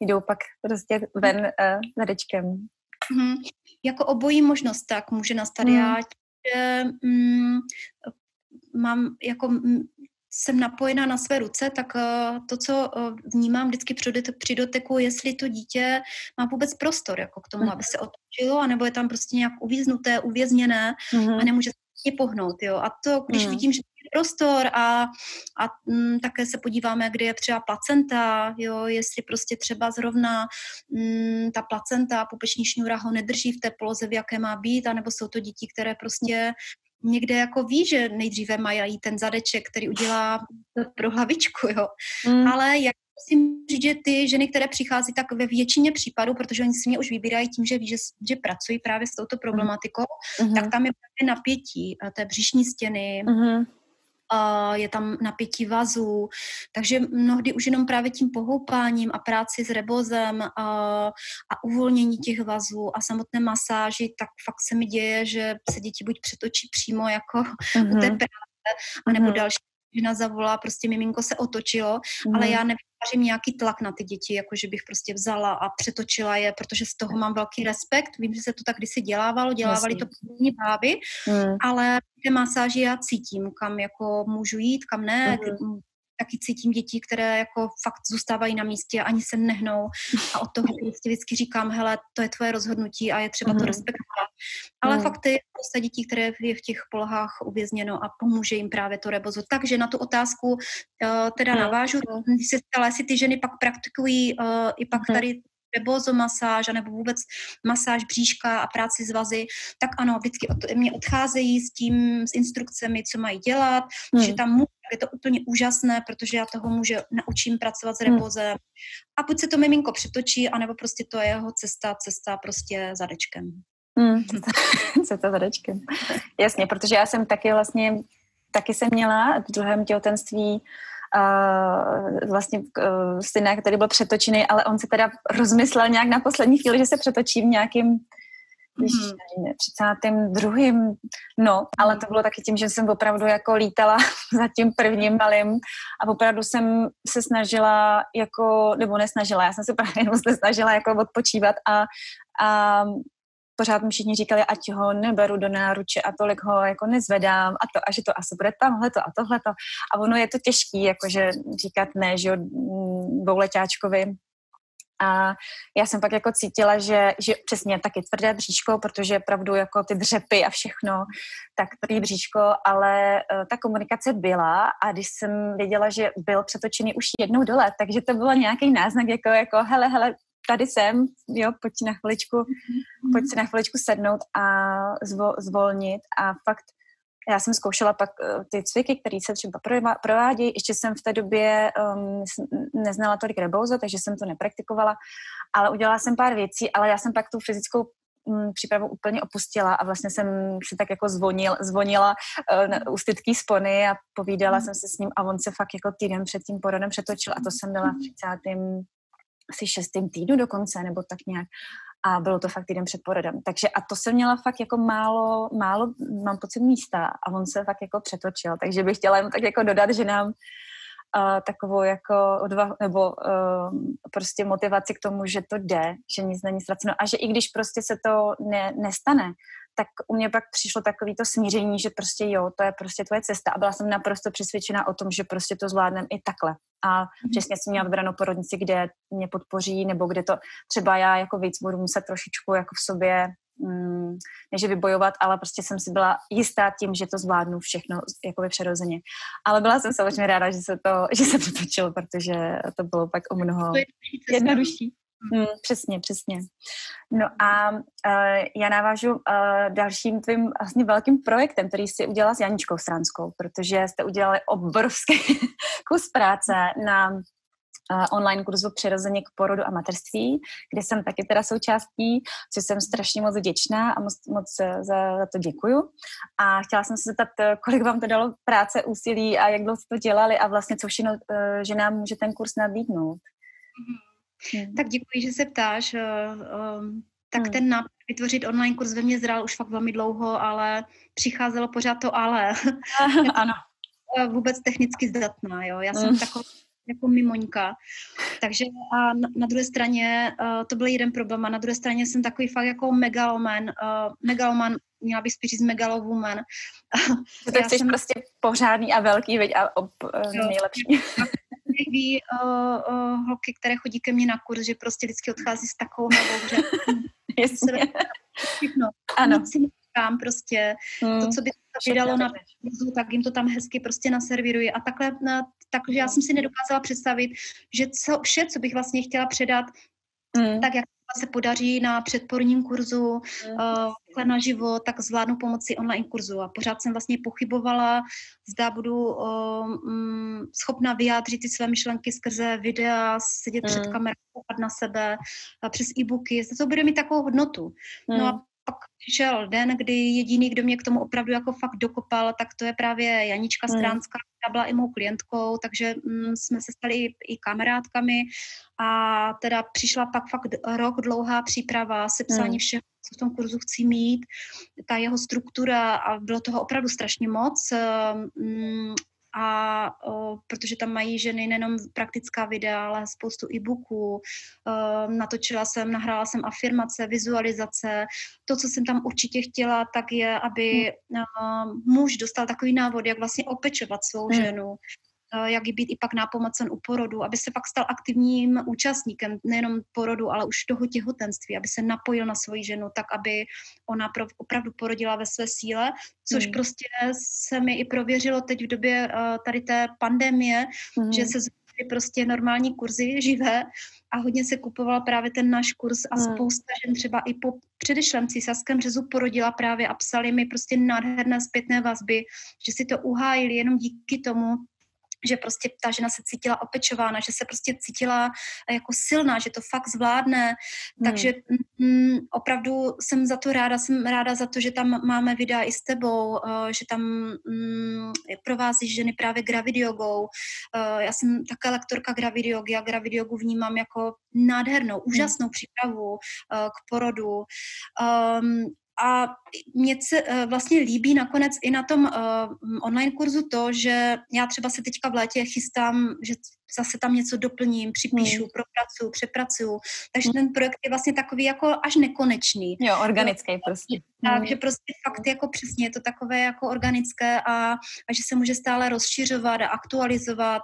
jdou pak prostě ven uh, zadečkem. Mm-hmm. Jako obojí možnost tak může nastat. Mm. Já že, mm, mám jako mm, jsem napojena na své ruce, tak uh, to, co uh, vnímám vždyky při, při doteku, jestli to dítě má vůbec prostor jako k tomu, mm. aby se otočilo, anebo je tam prostě nějak uvíznuté, uvězněné mm. a nemůže se pohnout. Jo. A to, když mm. vidím, že prostor a, a m, mm, také se podíváme, kde je třeba placenta, jo, jestli prostě třeba zrovna m, mm, ta placenta, pupeční šňůra ho nedrží v té poloze, v jaké má být, anebo jsou to děti, které prostě někde jako ví, že nejdříve mají ten zadeček, který udělá pro hlavičku, jo. Mm. Ale jak musím říct, že ty ženy, které přichází, tak ve většině případů, protože oni si mě už vybírají tím, že ví, že, že pracují právě s touto problematikou, mm-hmm. tak tam je právě napětí té břišní stěny, mm-hmm je tam napětí vazů, takže mnohdy už jenom právě tím pohoupáním a práci s rebozem a, a uvolnění těch vazů a samotné masáži, tak fakt se mi děje, že se děti buď přetočí přímo jako mm-hmm. u té mhm. práce, anebo mm-hmm. další žena zavolá, prostě miminko se otočilo, mm. ale já nevytvářím nějaký tlak na ty děti, jako že bych prostě vzala a přetočila je, protože z toho mám velký respekt. Vím, že se to tak kdysi dělávalo, dělávali Jasně. to první báby, mm. ale ty masáži já cítím, kam jako můžu jít, kam ne, mm taky cítím děti, které jako fakt zůstávají na místě, ani se nehnou a od toho prostě vždycky říkám, hele, to je tvoje rozhodnutí a je třeba mm. to mhm. respektovat. Ale mm. fakt je prostě dětí, které je v těch polohách uvězněno a pomůže jim právě to rebozo. Takže na tu otázku uh, teda mm. navážu, když se stala, jestli ty ženy pak praktikují uh, i pak mm. tady rebozo masáž, nebo vůbec masáž bříška a práci s vazy, tak ano, vždycky od, mě odcházejí s tím, s instrukcemi, co mají dělat, hmm. že tam může, je to úplně úžasné, protože já toho může naučím pracovat s rebozem. Hmm. A buď se to miminko přetočí, anebo prostě to je jeho cesta, cesta prostě zadečkem. Hmm, cesta zadečkem. Jasně, protože já jsem taky vlastně, taky jsem měla v druhém těhotenství uh, vlastně uh, synek, který byl přetočený, ale on se teda rozmyslel nějak na poslední chvíli, že se přetočí v nějakým když mm. 32. No, ale to bylo taky tím, že jsem opravdu jako lítala za tím prvním malým a opravdu jsem se snažila jako, nebo nesnažila, já jsem se právě jenom snažila jako odpočívat a, a pořád mi všichni říkali, ať ho neberu do náruče a tolik ho jako nezvedám a to, a že to asi bude tamhleto a tohleto. A ono je to těžký, jakože říkat ne, že jo. A já jsem pak jako cítila, že, že přesně taky tvrdé bříško, protože opravdu jako ty dřepy a všechno, tak tvrdý bříško, ale uh, ta komunikace byla a když jsem věděla, že byl přetočený už jednou dole, takže to bylo nějaký náznak jako, jako hele, hele, tady jsem, jo, pojď na chviličku, mm-hmm. pojď si na chviličku sednout a zvo, zvolnit a fakt já jsem zkoušela pak uh, ty cviky, které se třeba provádějí. Ještě jsem v té době um, neznala tolik rebouze, takže jsem to nepraktikovala, ale udělala jsem pár věcí, ale já jsem pak tu fyzickou mm, přípravu úplně opustila a vlastně jsem si tak jako zvonil, zvonila uh, u stytký spony a povídala mm. jsem se s ním a on se fakt jako týden před tím porodem přetočil a to jsem byla v 30. asi šestým týdnu dokonce, nebo tak nějak a bylo to fakt týden před porodem. Takže a to jsem měla fakt jako málo, málo, mám pocit místa a on se fakt jako přetočil. Takže bych chtěla jen tak jako dodat, že nám uh, takovou jako odvahu, nebo uh, prostě motivaci k tomu, že to jde, že nic není ztraceno a že i když prostě se to ne, nestane, tak u mě pak přišlo takový to smíření, že prostě jo, to je prostě tvoje cesta a byla jsem naprosto přesvědčena o tom, že prostě to zvládnem i takhle. A mhm. přesně jsem měla vybranou porodnici, kde mě podpoří, nebo kde to třeba já jako víc budu muset trošičku jako v sobě mm, než vybojovat, ale prostě jsem si byla jistá tím, že to zvládnu všechno jako přirozeně. Ale byla jsem samozřejmě ráda, že se to, že se to točilo, protože to bylo pak o mnoho jednodušší. Mm, přesně, přesně. No a uh, já navážu uh, dalším tvým vlastně velkým projektem, který jsi udělala s Janičkou Stranskou, protože jste udělali obrovský kus práce na uh, online kurzu Přirozeně k porodu a materství, kde jsem taky teda součástí, což jsem strašně moc vděčná a moc, moc za, za to děkuju. A chtěla jsem se zeptat, kolik vám to dalo práce, úsilí a jak dlouho jste to dělali a vlastně co všechno, že nám může ten kurz nabídnout. Mm-hmm. Hmm. Tak děkuji, že se ptáš. Uh, um, tak hmm. ten nápad vytvořit online kurz ve mně zrál už fakt velmi dlouho, ale přicházelo pořád to ale. ano. Vůbec technicky zdatná, jo. Já jsem hmm. taková jako mimoňka. Takže a na, na druhé straně uh, to byl jeden problém a na druhé straně jsem takový fakt jako megaloman, uh, megaloman, měla bych spíš říct megalowoman. to chceš jsem... prostě pořádný a velký, veď a ob, uh, nejlepší. ví uh, uh, holky, které chodí ke mně na kurz, že prostě vždycky odchází s takovou hlavou, že všechno. Ano. Nic si nechám prostě. Hmm. To, co by se vydalo na kurzu, tak jim to tam hezky prostě naserviruji. A takhle, na, takže já jsem si nedokázala představit, že co, vše, co bych vlastně chtěla předat, hmm. tak jak se podaří na předporním kurzu uh, na živo, tak zvládnu pomocí online kurzu. A pořád jsem vlastně pochybovala, zda budu uh, um, schopna vyjádřit ty své myšlenky skrze videa, sedět mm. před kamerou, na sebe, a přes e-booky, zda to bude mít takovou hodnotu. Mm. No a pak přišel den, kdy jediný, kdo mě k tomu opravdu jako fakt dokopal, tak to je právě Janička hmm. Stránská, která byla i mou klientkou, takže mm, jsme se stali i, i kamarádkami a teda přišla pak fakt rok dlouhá příprava, sepsání hmm. všeho, co v tom kurzu chci mít, ta jeho struktura a bylo toho opravdu strašně moc. Mm, a o, protože tam mají ženy nejenom praktická videa, ale spoustu e-booků. natočila jsem, nahrála jsem afirmace, vizualizace. To, co jsem tam určitě chtěla, tak je, aby hmm. muž dostal takový návod, jak vlastně opečovat svou hmm. ženu, Eh, jak být i pak nápomocen u porodu, aby se pak stal aktivním účastníkem nejenom porodu, ale už toho těhotenství, aby se napojil na svoji ženu, tak aby ona opravdu porodila ve své síle, což hmm. prostě se mi i prověřilo teď v době uh, tady té pandemie, hmm. že se prostě normální kurzy živé a hodně se kupoval právě ten náš kurz a hmm. spousta žen třeba i po předešlém císařském řezu porodila právě a psali mi prostě nádherné zpětné vazby, že si to uhájili jenom díky tomu, že prostě ta žena se cítila opečována, že se prostě cítila eh, jako silná, že to fakt zvládne. Hmm. Takže mm, opravdu jsem za to ráda, jsem ráda za to, že tam máme videa i s tebou, uh, že tam mm, provázíš ženy právě gravidiogou. Uh, já jsem také lektorka gravidiogy a gravidiogu vnímám jako nádhernou, hmm. úžasnou přípravu uh, k porodu. Um, a mně se uh, vlastně líbí nakonec i na tom uh, online kurzu to, že já třeba se teďka v létě chystám, že zase tam něco doplním, připíšu, hmm. propracuju, přepracuju. Takže hmm. ten projekt je vlastně takový jako až nekonečný. Jo, organický jo, prostě. Takže hmm. prostě fakt jako přesně je to takové jako organické a, a že se může stále rozšiřovat a aktualizovat.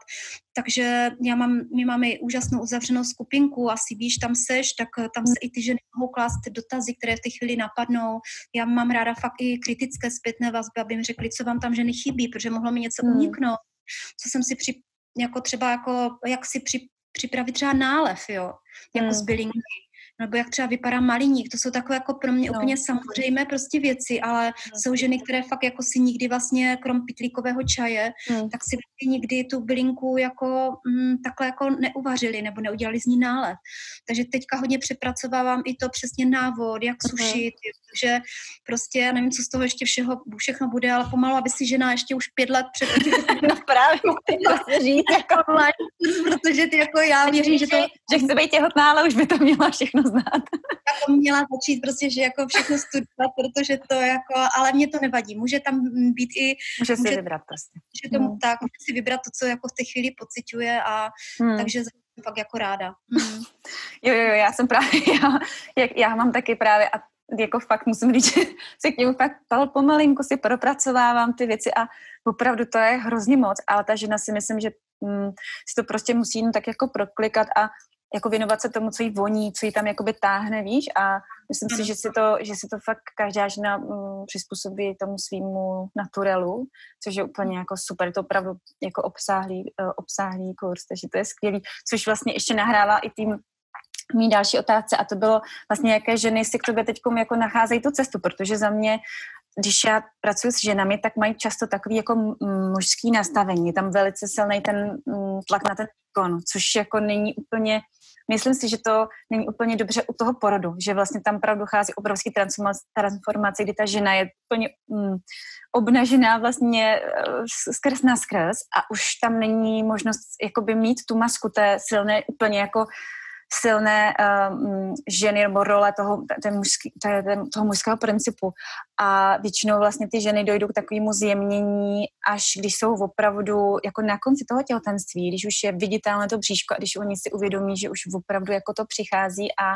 Takže já mám, my máme úžasnou uzavřenou skupinku, asi víš, tam seš, tak tam se i ty ženy mohou klást dotazy, které v té chvíli napadnou. Já mám ráda fakt i kritické zpětné vazby, aby mi řekli, co vám tam ženy chybí, protože mohlo mi něco hmm. uniknout, co jsem si při, jako třeba jako, jak si při, připravit třeba nálev, jo, jako hmm. z bylinky. Nebo jak třeba vypadá maliník, to jsou takové jako pro mě no. úplně samozřejmé prostě věci, ale no. jsou ženy, které fakt jako si nikdy vlastně krom pitlíkového čaje, no. tak si vlastně nikdy tu bylinku jako mm, takhle jako neuvařili nebo neudělali z ní nálev. Takže teďka hodně přepracovávám i to přesně návod, jak mhm. sušit, uh-huh. že prostě já nevím, co z toho ještě všeho, všechno bude, ale pomalu, aby si žena ještě už pět let před no právě to říct, jako protože ty jako já věřím, že to... Že chce být těhotná, ale už by to měla všechno znát. Jako měla začít prostě, že jako všechno studovat, protože to jako, ale mě to nevadí. Může tam být i... Může si může, vybrat prostě. Může tomu hmm. tak, může si vybrat to, co jako v té chvíli pociťuje a hmm. takže jsem fakt jako ráda. Hmm. Jo, jo, jo, já jsem právě, já, jak, já mám taky právě a jako fakt musím říct, že se k němu fakt pomalinku si propracovávám ty věci a opravdu to je hrozně moc, ale ta žena si myslím, že mm, si to prostě musí jen tak jako proklikat a jako věnovat se tomu, co jí voní, co jí tam jakoby táhne, víš, a myslím si, že si to, že si to fakt každá žena mm, přizpůsobí tomu svýmu naturelu, což je úplně jako super, to opravdu jako obsáhlý, uh, obsáhlý kurz, takže to je skvělý, což vlastně ještě nahrála i tým mý další otázce a to bylo vlastně, jaké ženy si k tobě teď jako nacházejí tu cestu, protože za mě když já pracuji s ženami, tak mají často takový jako mužský nastavení. Je tam velice silný ten tlak na ten výkon, což jako není úplně, myslím si, že to není úplně dobře u toho porodu, že vlastně tam pravdu dochází obrovský transformace, kdy ta žena je úplně mm, obnažená vlastně eh, skrz na skrz a už tam není možnost jakoby mít tu masku té silné úplně jako silné um, ženy nebo role toho, ten mužský, ten, toho mužského principu. A většinou vlastně ty ženy dojdou k takovému zjemnění, až když jsou opravdu jako na konci toho těhotenství, když už je viditelné to bříško a když oni si uvědomí, že už opravdu jako to přichází a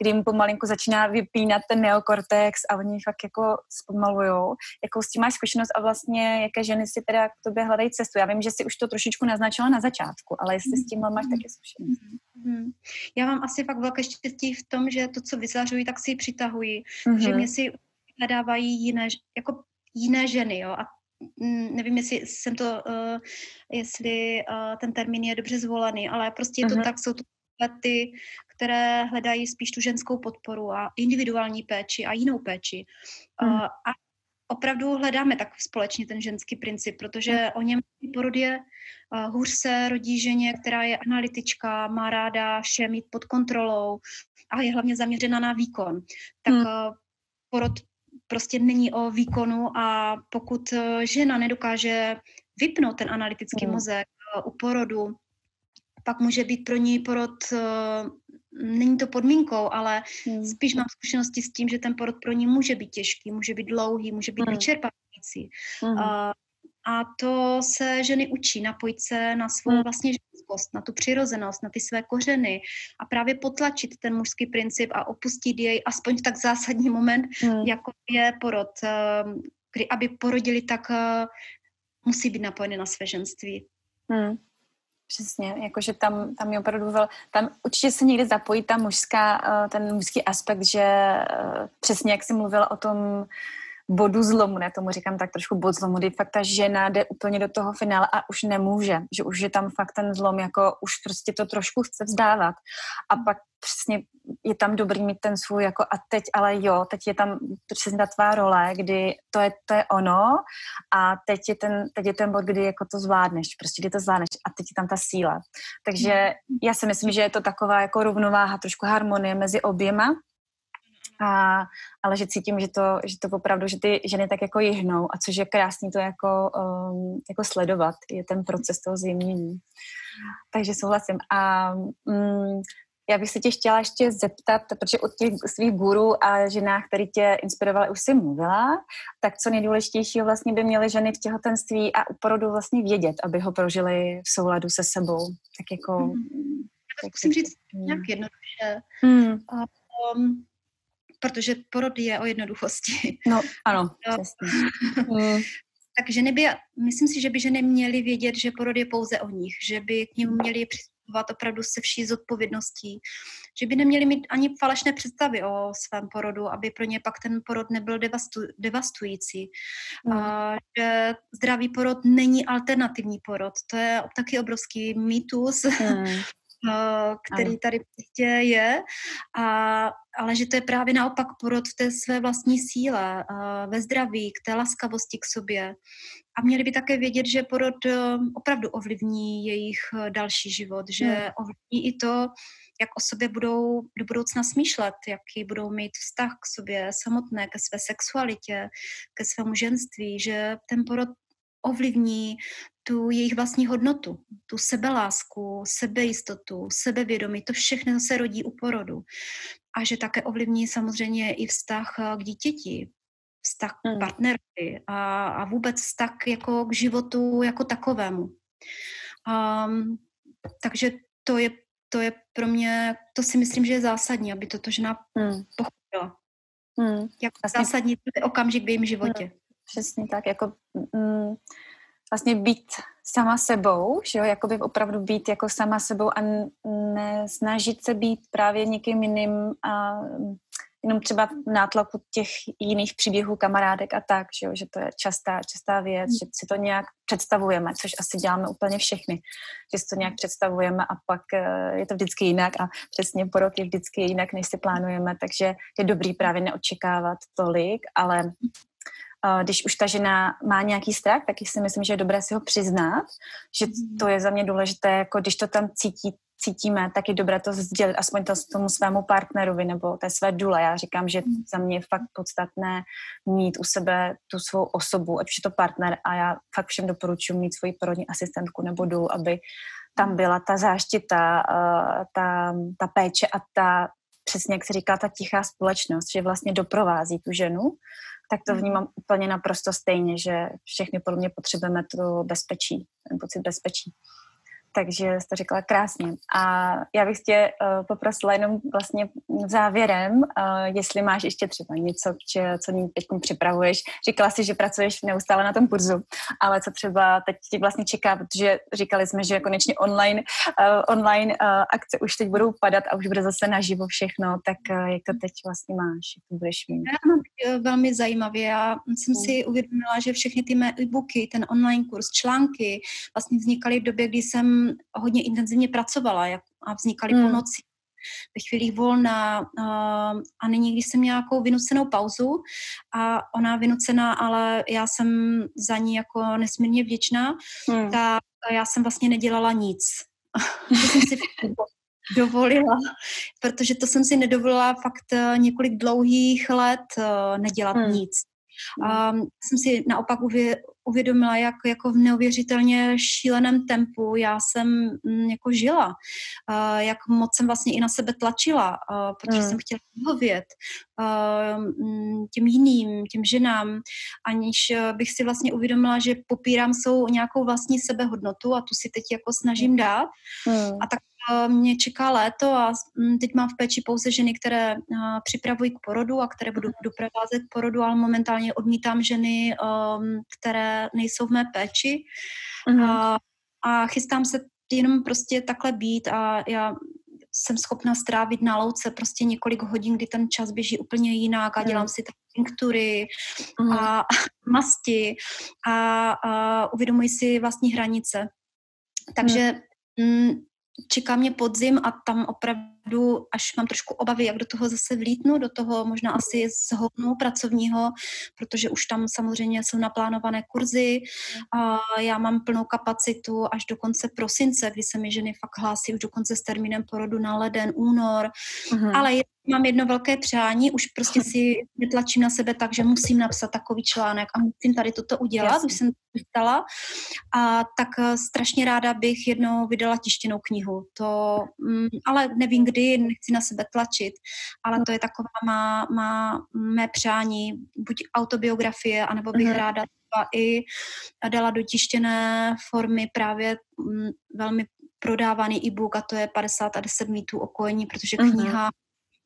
kdy jim pomalinku začíná vypínat ten neokortex a oni fakt jako zpomalujou. Jakou s tím máš zkušenost a vlastně jaké ženy si teda k tobě hledají cestu? Já vím, že si už to trošičku naznačila na začátku, ale jestli s tím máš taky zkušenost. Mm-hmm. Já mám asi fakt velké štěstí v tom, že to, co vyzařuji, tak si ji přitahuji. Mm-hmm. Že mě si nadávají jiné, jako jiné ženy, jo. A mm, nevím, jestli jsem to, uh, jestli uh, ten termín je dobře zvolený, ale prostě je to mm-hmm. tak, jsou to ty, které hledají spíš tu ženskou podporu a individuální péči a jinou péči. Mm. Uh, a opravdu hledáme tak společně ten ženský princip, protože mm. o něm porod je uh, hůř se rodí ženě, která je analytička, má ráda vše mít pod kontrolou a je hlavně zaměřena na výkon. Tak uh, porod prostě není o výkonu a pokud uh, žena nedokáže vypnout ten analytický mm. mozek uh, u porodu, pak může být pro ní porod uh, není to podmínkou, ale hmm. spíš mám zkušenosti s tím, že ten porod pro ní může být těžký, může být dlouhý, může být hmm. vyčerpávající. A, a to se ženy učí, napojit se na svou hmm. vlastně ženskost, na tu přirozenost, na ty své kořeny a právě potlačit ten mužský princip a opustit jej aspoň v tak zásadní moment, hmm. jako je porod. Ehm, kdy aby porodili, tak eh, musí být napojeny na své ženství. Hmm. Přesně, jakože tam, tam je opravdu vel, tam určitě se někde zapojí ta mužská, eh, ten mužský aspekt, že eh, přesně jak jsi mluvila o tom bodu zlomu, ne tomu říkám tak trošku bod zlomu, kdy fakt ta žena jde úplně do toho finále a už nemůže, že už je tam fakt ten zlom, jako už prostě to trošku chce vzdávat a pak přesně je tam dobrý mít ten svůj jako a teď ale jo, teď je tam přesně ta tvá role, kdy to je, to je ono a teď je, ten, teď je ten bod, kdy jako to zvládneš, prostě kdy to zvládneš a teď je tam ta síla. Takže já si myslím, že je to taková jako rovnováha, trošku harmonie mezi oběma, a, ale že cítím, že to, že to opravdu, že ty ženy tak jako jihnou a což je krásný to jako, um, jako sledovat, je ten proces toho zjemnění. Takže souhlasím. A um, já bych se tě chtěla ještě zeptat, protože od těch svých gurů a ženách, které tě inspirovaly, už jsi mluvila, tak co nejdůležitějšího vlastně by měly ženy v těhotenství a u porodu vlastně vědět, aby ho prožili v souladu se sebou. Tak jako... Hmm. Tak zkusím říct nějak jednoduše. Hmm. Um, protože porod je o jednoduchosti. No, ano, přesně. mm. Takže neby, myslím si, že by ženy měly vědět, že porod je pouze o nich, že by k němu měli přistupovat opravdu se vší zodpovědností, že by neměli mít ani falešné představy o svém porodu, aby pro ně pak ten porod nebyl devastu, devastující. Mm. A, že zdravý porod není alternativní porod. To je taky obrovský mýtus. Mm. uh, který tady prostě je, a, ale že to je právě naopak porod v té své vlastní síle, uh, ve zdraví, k té laskavosti k sobě. A měli by také vědět, že porod uh, opravdu ovlivní jejich další život, že hmm. ovlivní i to, jak o sobě budou do budoucna smýšlet, jaký budou mít vztah k sobě samotné, ke své sexualitě, ke svému ženství, že ten porod ovlivní tu jejich vlastní hodnotu, tu sebelásku, sebejistotu, sebevědomí, to všechno se rodí u porodu. A že také ovlivní samozřejmě i vztah k dítěti, vztah k hmm. partnerovi a, a vůbec vztah jako k životu jako takovému. Um, takže to je to je pro mě, to si myslím, že je zásadní, aby toto žena hmm. pochopila. Hmm. Jak vlastně, zásadní to je okamžik v jejím životě. Hmm. Přesně tak, jako mm, vlastně být sama sebou, že jo, jakoby opravdu být jako sama sebou a nesnažit se být právě někým jiným a jenom třeba nátlaku těch jiných příběhů kamarádek a tak, že, jo, že to je častá, častá věc, že si to nějak představujeme, což asi děláme úplně všechny, že si to nějak představujeme a pak eh, je to vždycky jinak a přesně po rok je vždycky jinak, než si plánujeme, takže je dobrý právě neočekávat tolik, ale když už ta žena má nějaký strach, tak si myslím, že je dobré si ho přiznat, že to je za mě důležité, jako když to tam cítí cítíme, tak je dobré to sdělit aspoň to tomu svému partnerovi nebo té své důle. Já říkám, že hmm. za mě je fakt podstatné mít u sebe tu svou osobu, ať už je to partner a já fakt všem doporučuji mít svoji porodní asistentku nebo důl, aby tam byla ta záštita, eh, ta, ta péče a ta, přesně jak se říká, ta tichá společnost, že vlastně doprovází tu ženu, tak to hmm. vnímám úplně naprosto stejně, že všechny podle mě potřebujeme to bezpečí, ten pocit bezpečí takže jste řekla krásně. A já bych tě uh, poprosila jenom vlastně závěrem, uh, jestli máš ještě třeba něco, če, co teď připravuješ. Říkala jsi, že pracuješ neustále na tom kurzu, ale co třeba teď ti vlastně čeká, protože říkali jsme, že konečně online, uh, online uh, akce už teď budou padat a už bude zase naživo všechno, tak uh, jak to teď vlastně máš, jak to budeš mít? Já mám velmi zajímavě. Já jsem si uvědomila, že všechny ty mé e-booky, ten online kurz, články vlastně vznikaly v době, kdy jsem hodně intenzivně pracovala jak, a vznikaly hmm. po noci ve chvílích volna uh, a nyní, když jsem měla nějakou vynucenou pauzu a ona vynucená, ale já jsem za ní jako nesmírně vděčná, hmm. tak já jsem vlastně nedělala nic. to jsem si dovolila, protože to jsem si nedovolila fakt uh, několik dlouhých let uh, nedělat hmm. nic. Um, jsem si naopak uvědomila, jak jako v neuvěřitelně šíleném tempu já jsem mm, jako žila, uh, jak moc jsem vlastně i na sebe tlačila, uh, protože mm. jsem chtěla vyhovět uh, těm jiným, těm ženám, aniž bych si vlastně uvědomila, že popírám svou nějakou vlastní sebehodnotu a tu si teď jako snažím dát. Mm. A tak mě čeká léto a mm, teď mám v péči pouze ženy, které připravují k porodu a které budu doprovázet k porodu, ale momentálně odmítám ženy, um, které nejsou v mé péči. Mm-hmm. A, a chystám se jenom prostě takhle být a já jsem schopna strávit na louce prostě několik hodin, kdy ten čas běží úplně jinak a mhm. dělám si tak tinktury mm. a masti a, a uvědomuji si vlastní hranice. Takže mm. Čeká mě podzim a tam opravdu, až mám trošku obavy, jak do toho zase vlítnu, do toho možná asi zhodnu pracovního, protože už tam samozřejmě jsou naplánované kurzy a já mám plnou kapacitu až do konce prosince, kdy se mi ženy fakt hlásí už dokonce s termínem porodu na leden, únor, uh-huh. ale je mám jedno velké přání, už prostě si netlačím na sebe tak, že musím napsat takový článek a musím tady toto udělat, Jasně. už jsem to stala. A tak eh, strašně ráda bych jednou vydala tištěnou knihu. To, mm, ale nevím kdy, nechci na sebe tlačit, ale to je taková má, má mé přání, buď autobiografie, anebo bych uh-huh. ráda i dala do tištěné formy právě mm, velmi prodávaný e-book a to je 50 a 10 mýtů o kojení, protože uh-huh. kniha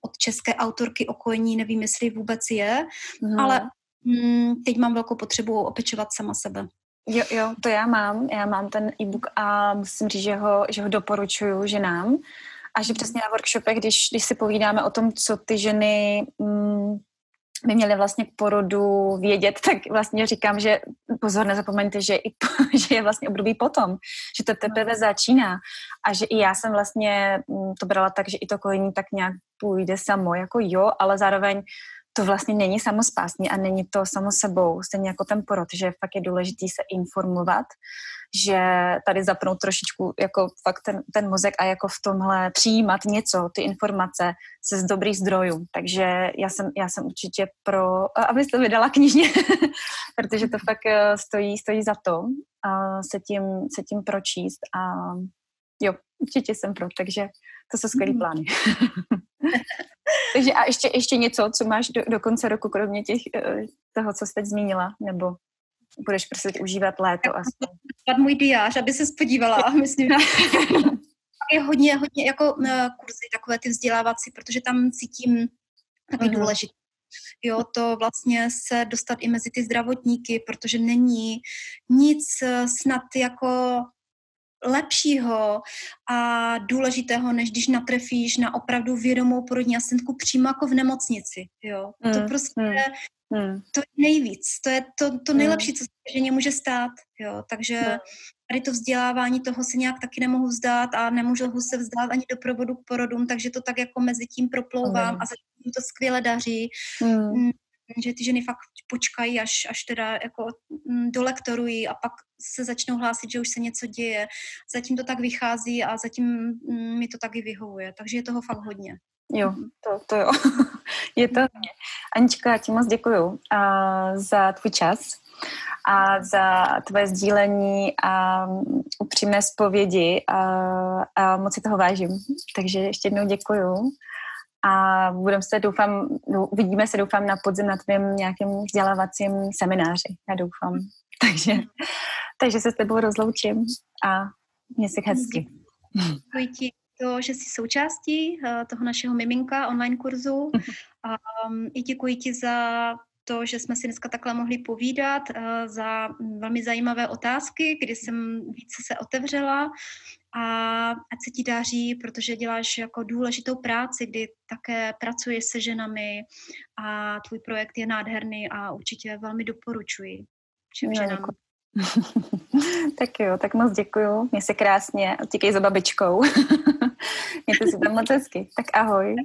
od české autorky o kojení, nevím, jestli vůbec je, hmm. ale mm, teď mám velkou potřebu opečovat sama sebe. Jo, jo, to já mám. Já mám ten e-book a musím říct, že ho, že ho doporučuju ženám. A že přesně na workshopech, když, když si povídáme o tom, co ty ženy mm, by měly vlastně k porodu vědět, tak vlastně říkám, že pozor, nezapomeňte, že, i, že je vlastně období potom, že to teprve začíná. A že i já jsem vlastně mm, to brala tak, že i to kojení tak nějak půjde samo, jako jo, ale zároveň to vlastně není samospásný a není to samo sebou, stejně jako ten porod, že fakt je důležitý se informovat, že tady zapnout trošičku jako fakt ten, ten mozek a jako v tomhle přijímat něco, ty informace se z dobrých zdrojů. Takže já jsem, já jsem určitě pro, abyste vydala knižně, protože to fakt eh, stojí, stojí za to a se tím, se tím pročíst a jo, určitě jsem pro, takže to jsou skvělý mm. plány. takže a ještě, ještě něco, co máš do, do konce roku, kromě těch, eh, toho, co jsi teď zmínila, nebo budeš prostě užívat léto. Aspoň. můj diář, aby se podívala. Myslím, je hodně, hodně jako uh, kurzy takové ty vzdělávací, protože tam cítím taky uh-huh. důležité. Jo, to vlastně se dostat i mezi ty zdravotníky, protože není nic eh, snad jako lepšího a důležitého, než když natrefíš na opravdu vědomou porodní asistentku přímo jako v nemocnici. Jo. Mm, to prostě mm. Hmm. To je nejvíc, to je to, to nejlepší, co se ženě může stát. Jo. Takže hmm. tady to vzdělávání toho se nějak taky nemohu vzdát a nemůžu se vzdát ani do provodu k porodům, takže to tak jako mezi tím proplouvám hmm. a zatím to skvěle daří. Hmm. Že ty ženy fakt počkají, až, až teda jako mm, dolektorují a pak se začnou hlásit, že už se něco děje. Zatím to tak vychází a zatím mm, mi to taky vyhovuje, takže je toho fakt hodně. Jo, to, to jo. je to hodně. Anička, já ti moc děkuju uh, za tvůj čas a za tvoje sdílení a upřímné zpovědi a, a moc si toho vážím. Takže ještě jednou děkuju a budeme se, doufám, uvidíme se, doufám, na podzim na tvém nějakém vzdělávacím semináři. Já doufám. Takže, takže se s tebou rozloučím a mě si hezky. Děkuji ti to, že jsi součástí uh, toho našeho miminka online kurzu. A um, i děkuji ti za to, že jsme si dneska takhle mohli povídat, uh, za velmi zajímavé otázky, kdy jsem více se otevřela a ať se ti daří, protože děláš jako důležitou práci, kdy také pracuješ se ženami a tvůj projekt je nádherný a určitě velmi doporučuji všem no, ženám. tak jo, tak moc děkuju. Mě se krásně. Utíkej za babičkou. Mějte si tam moc hezky. Tak ahoj.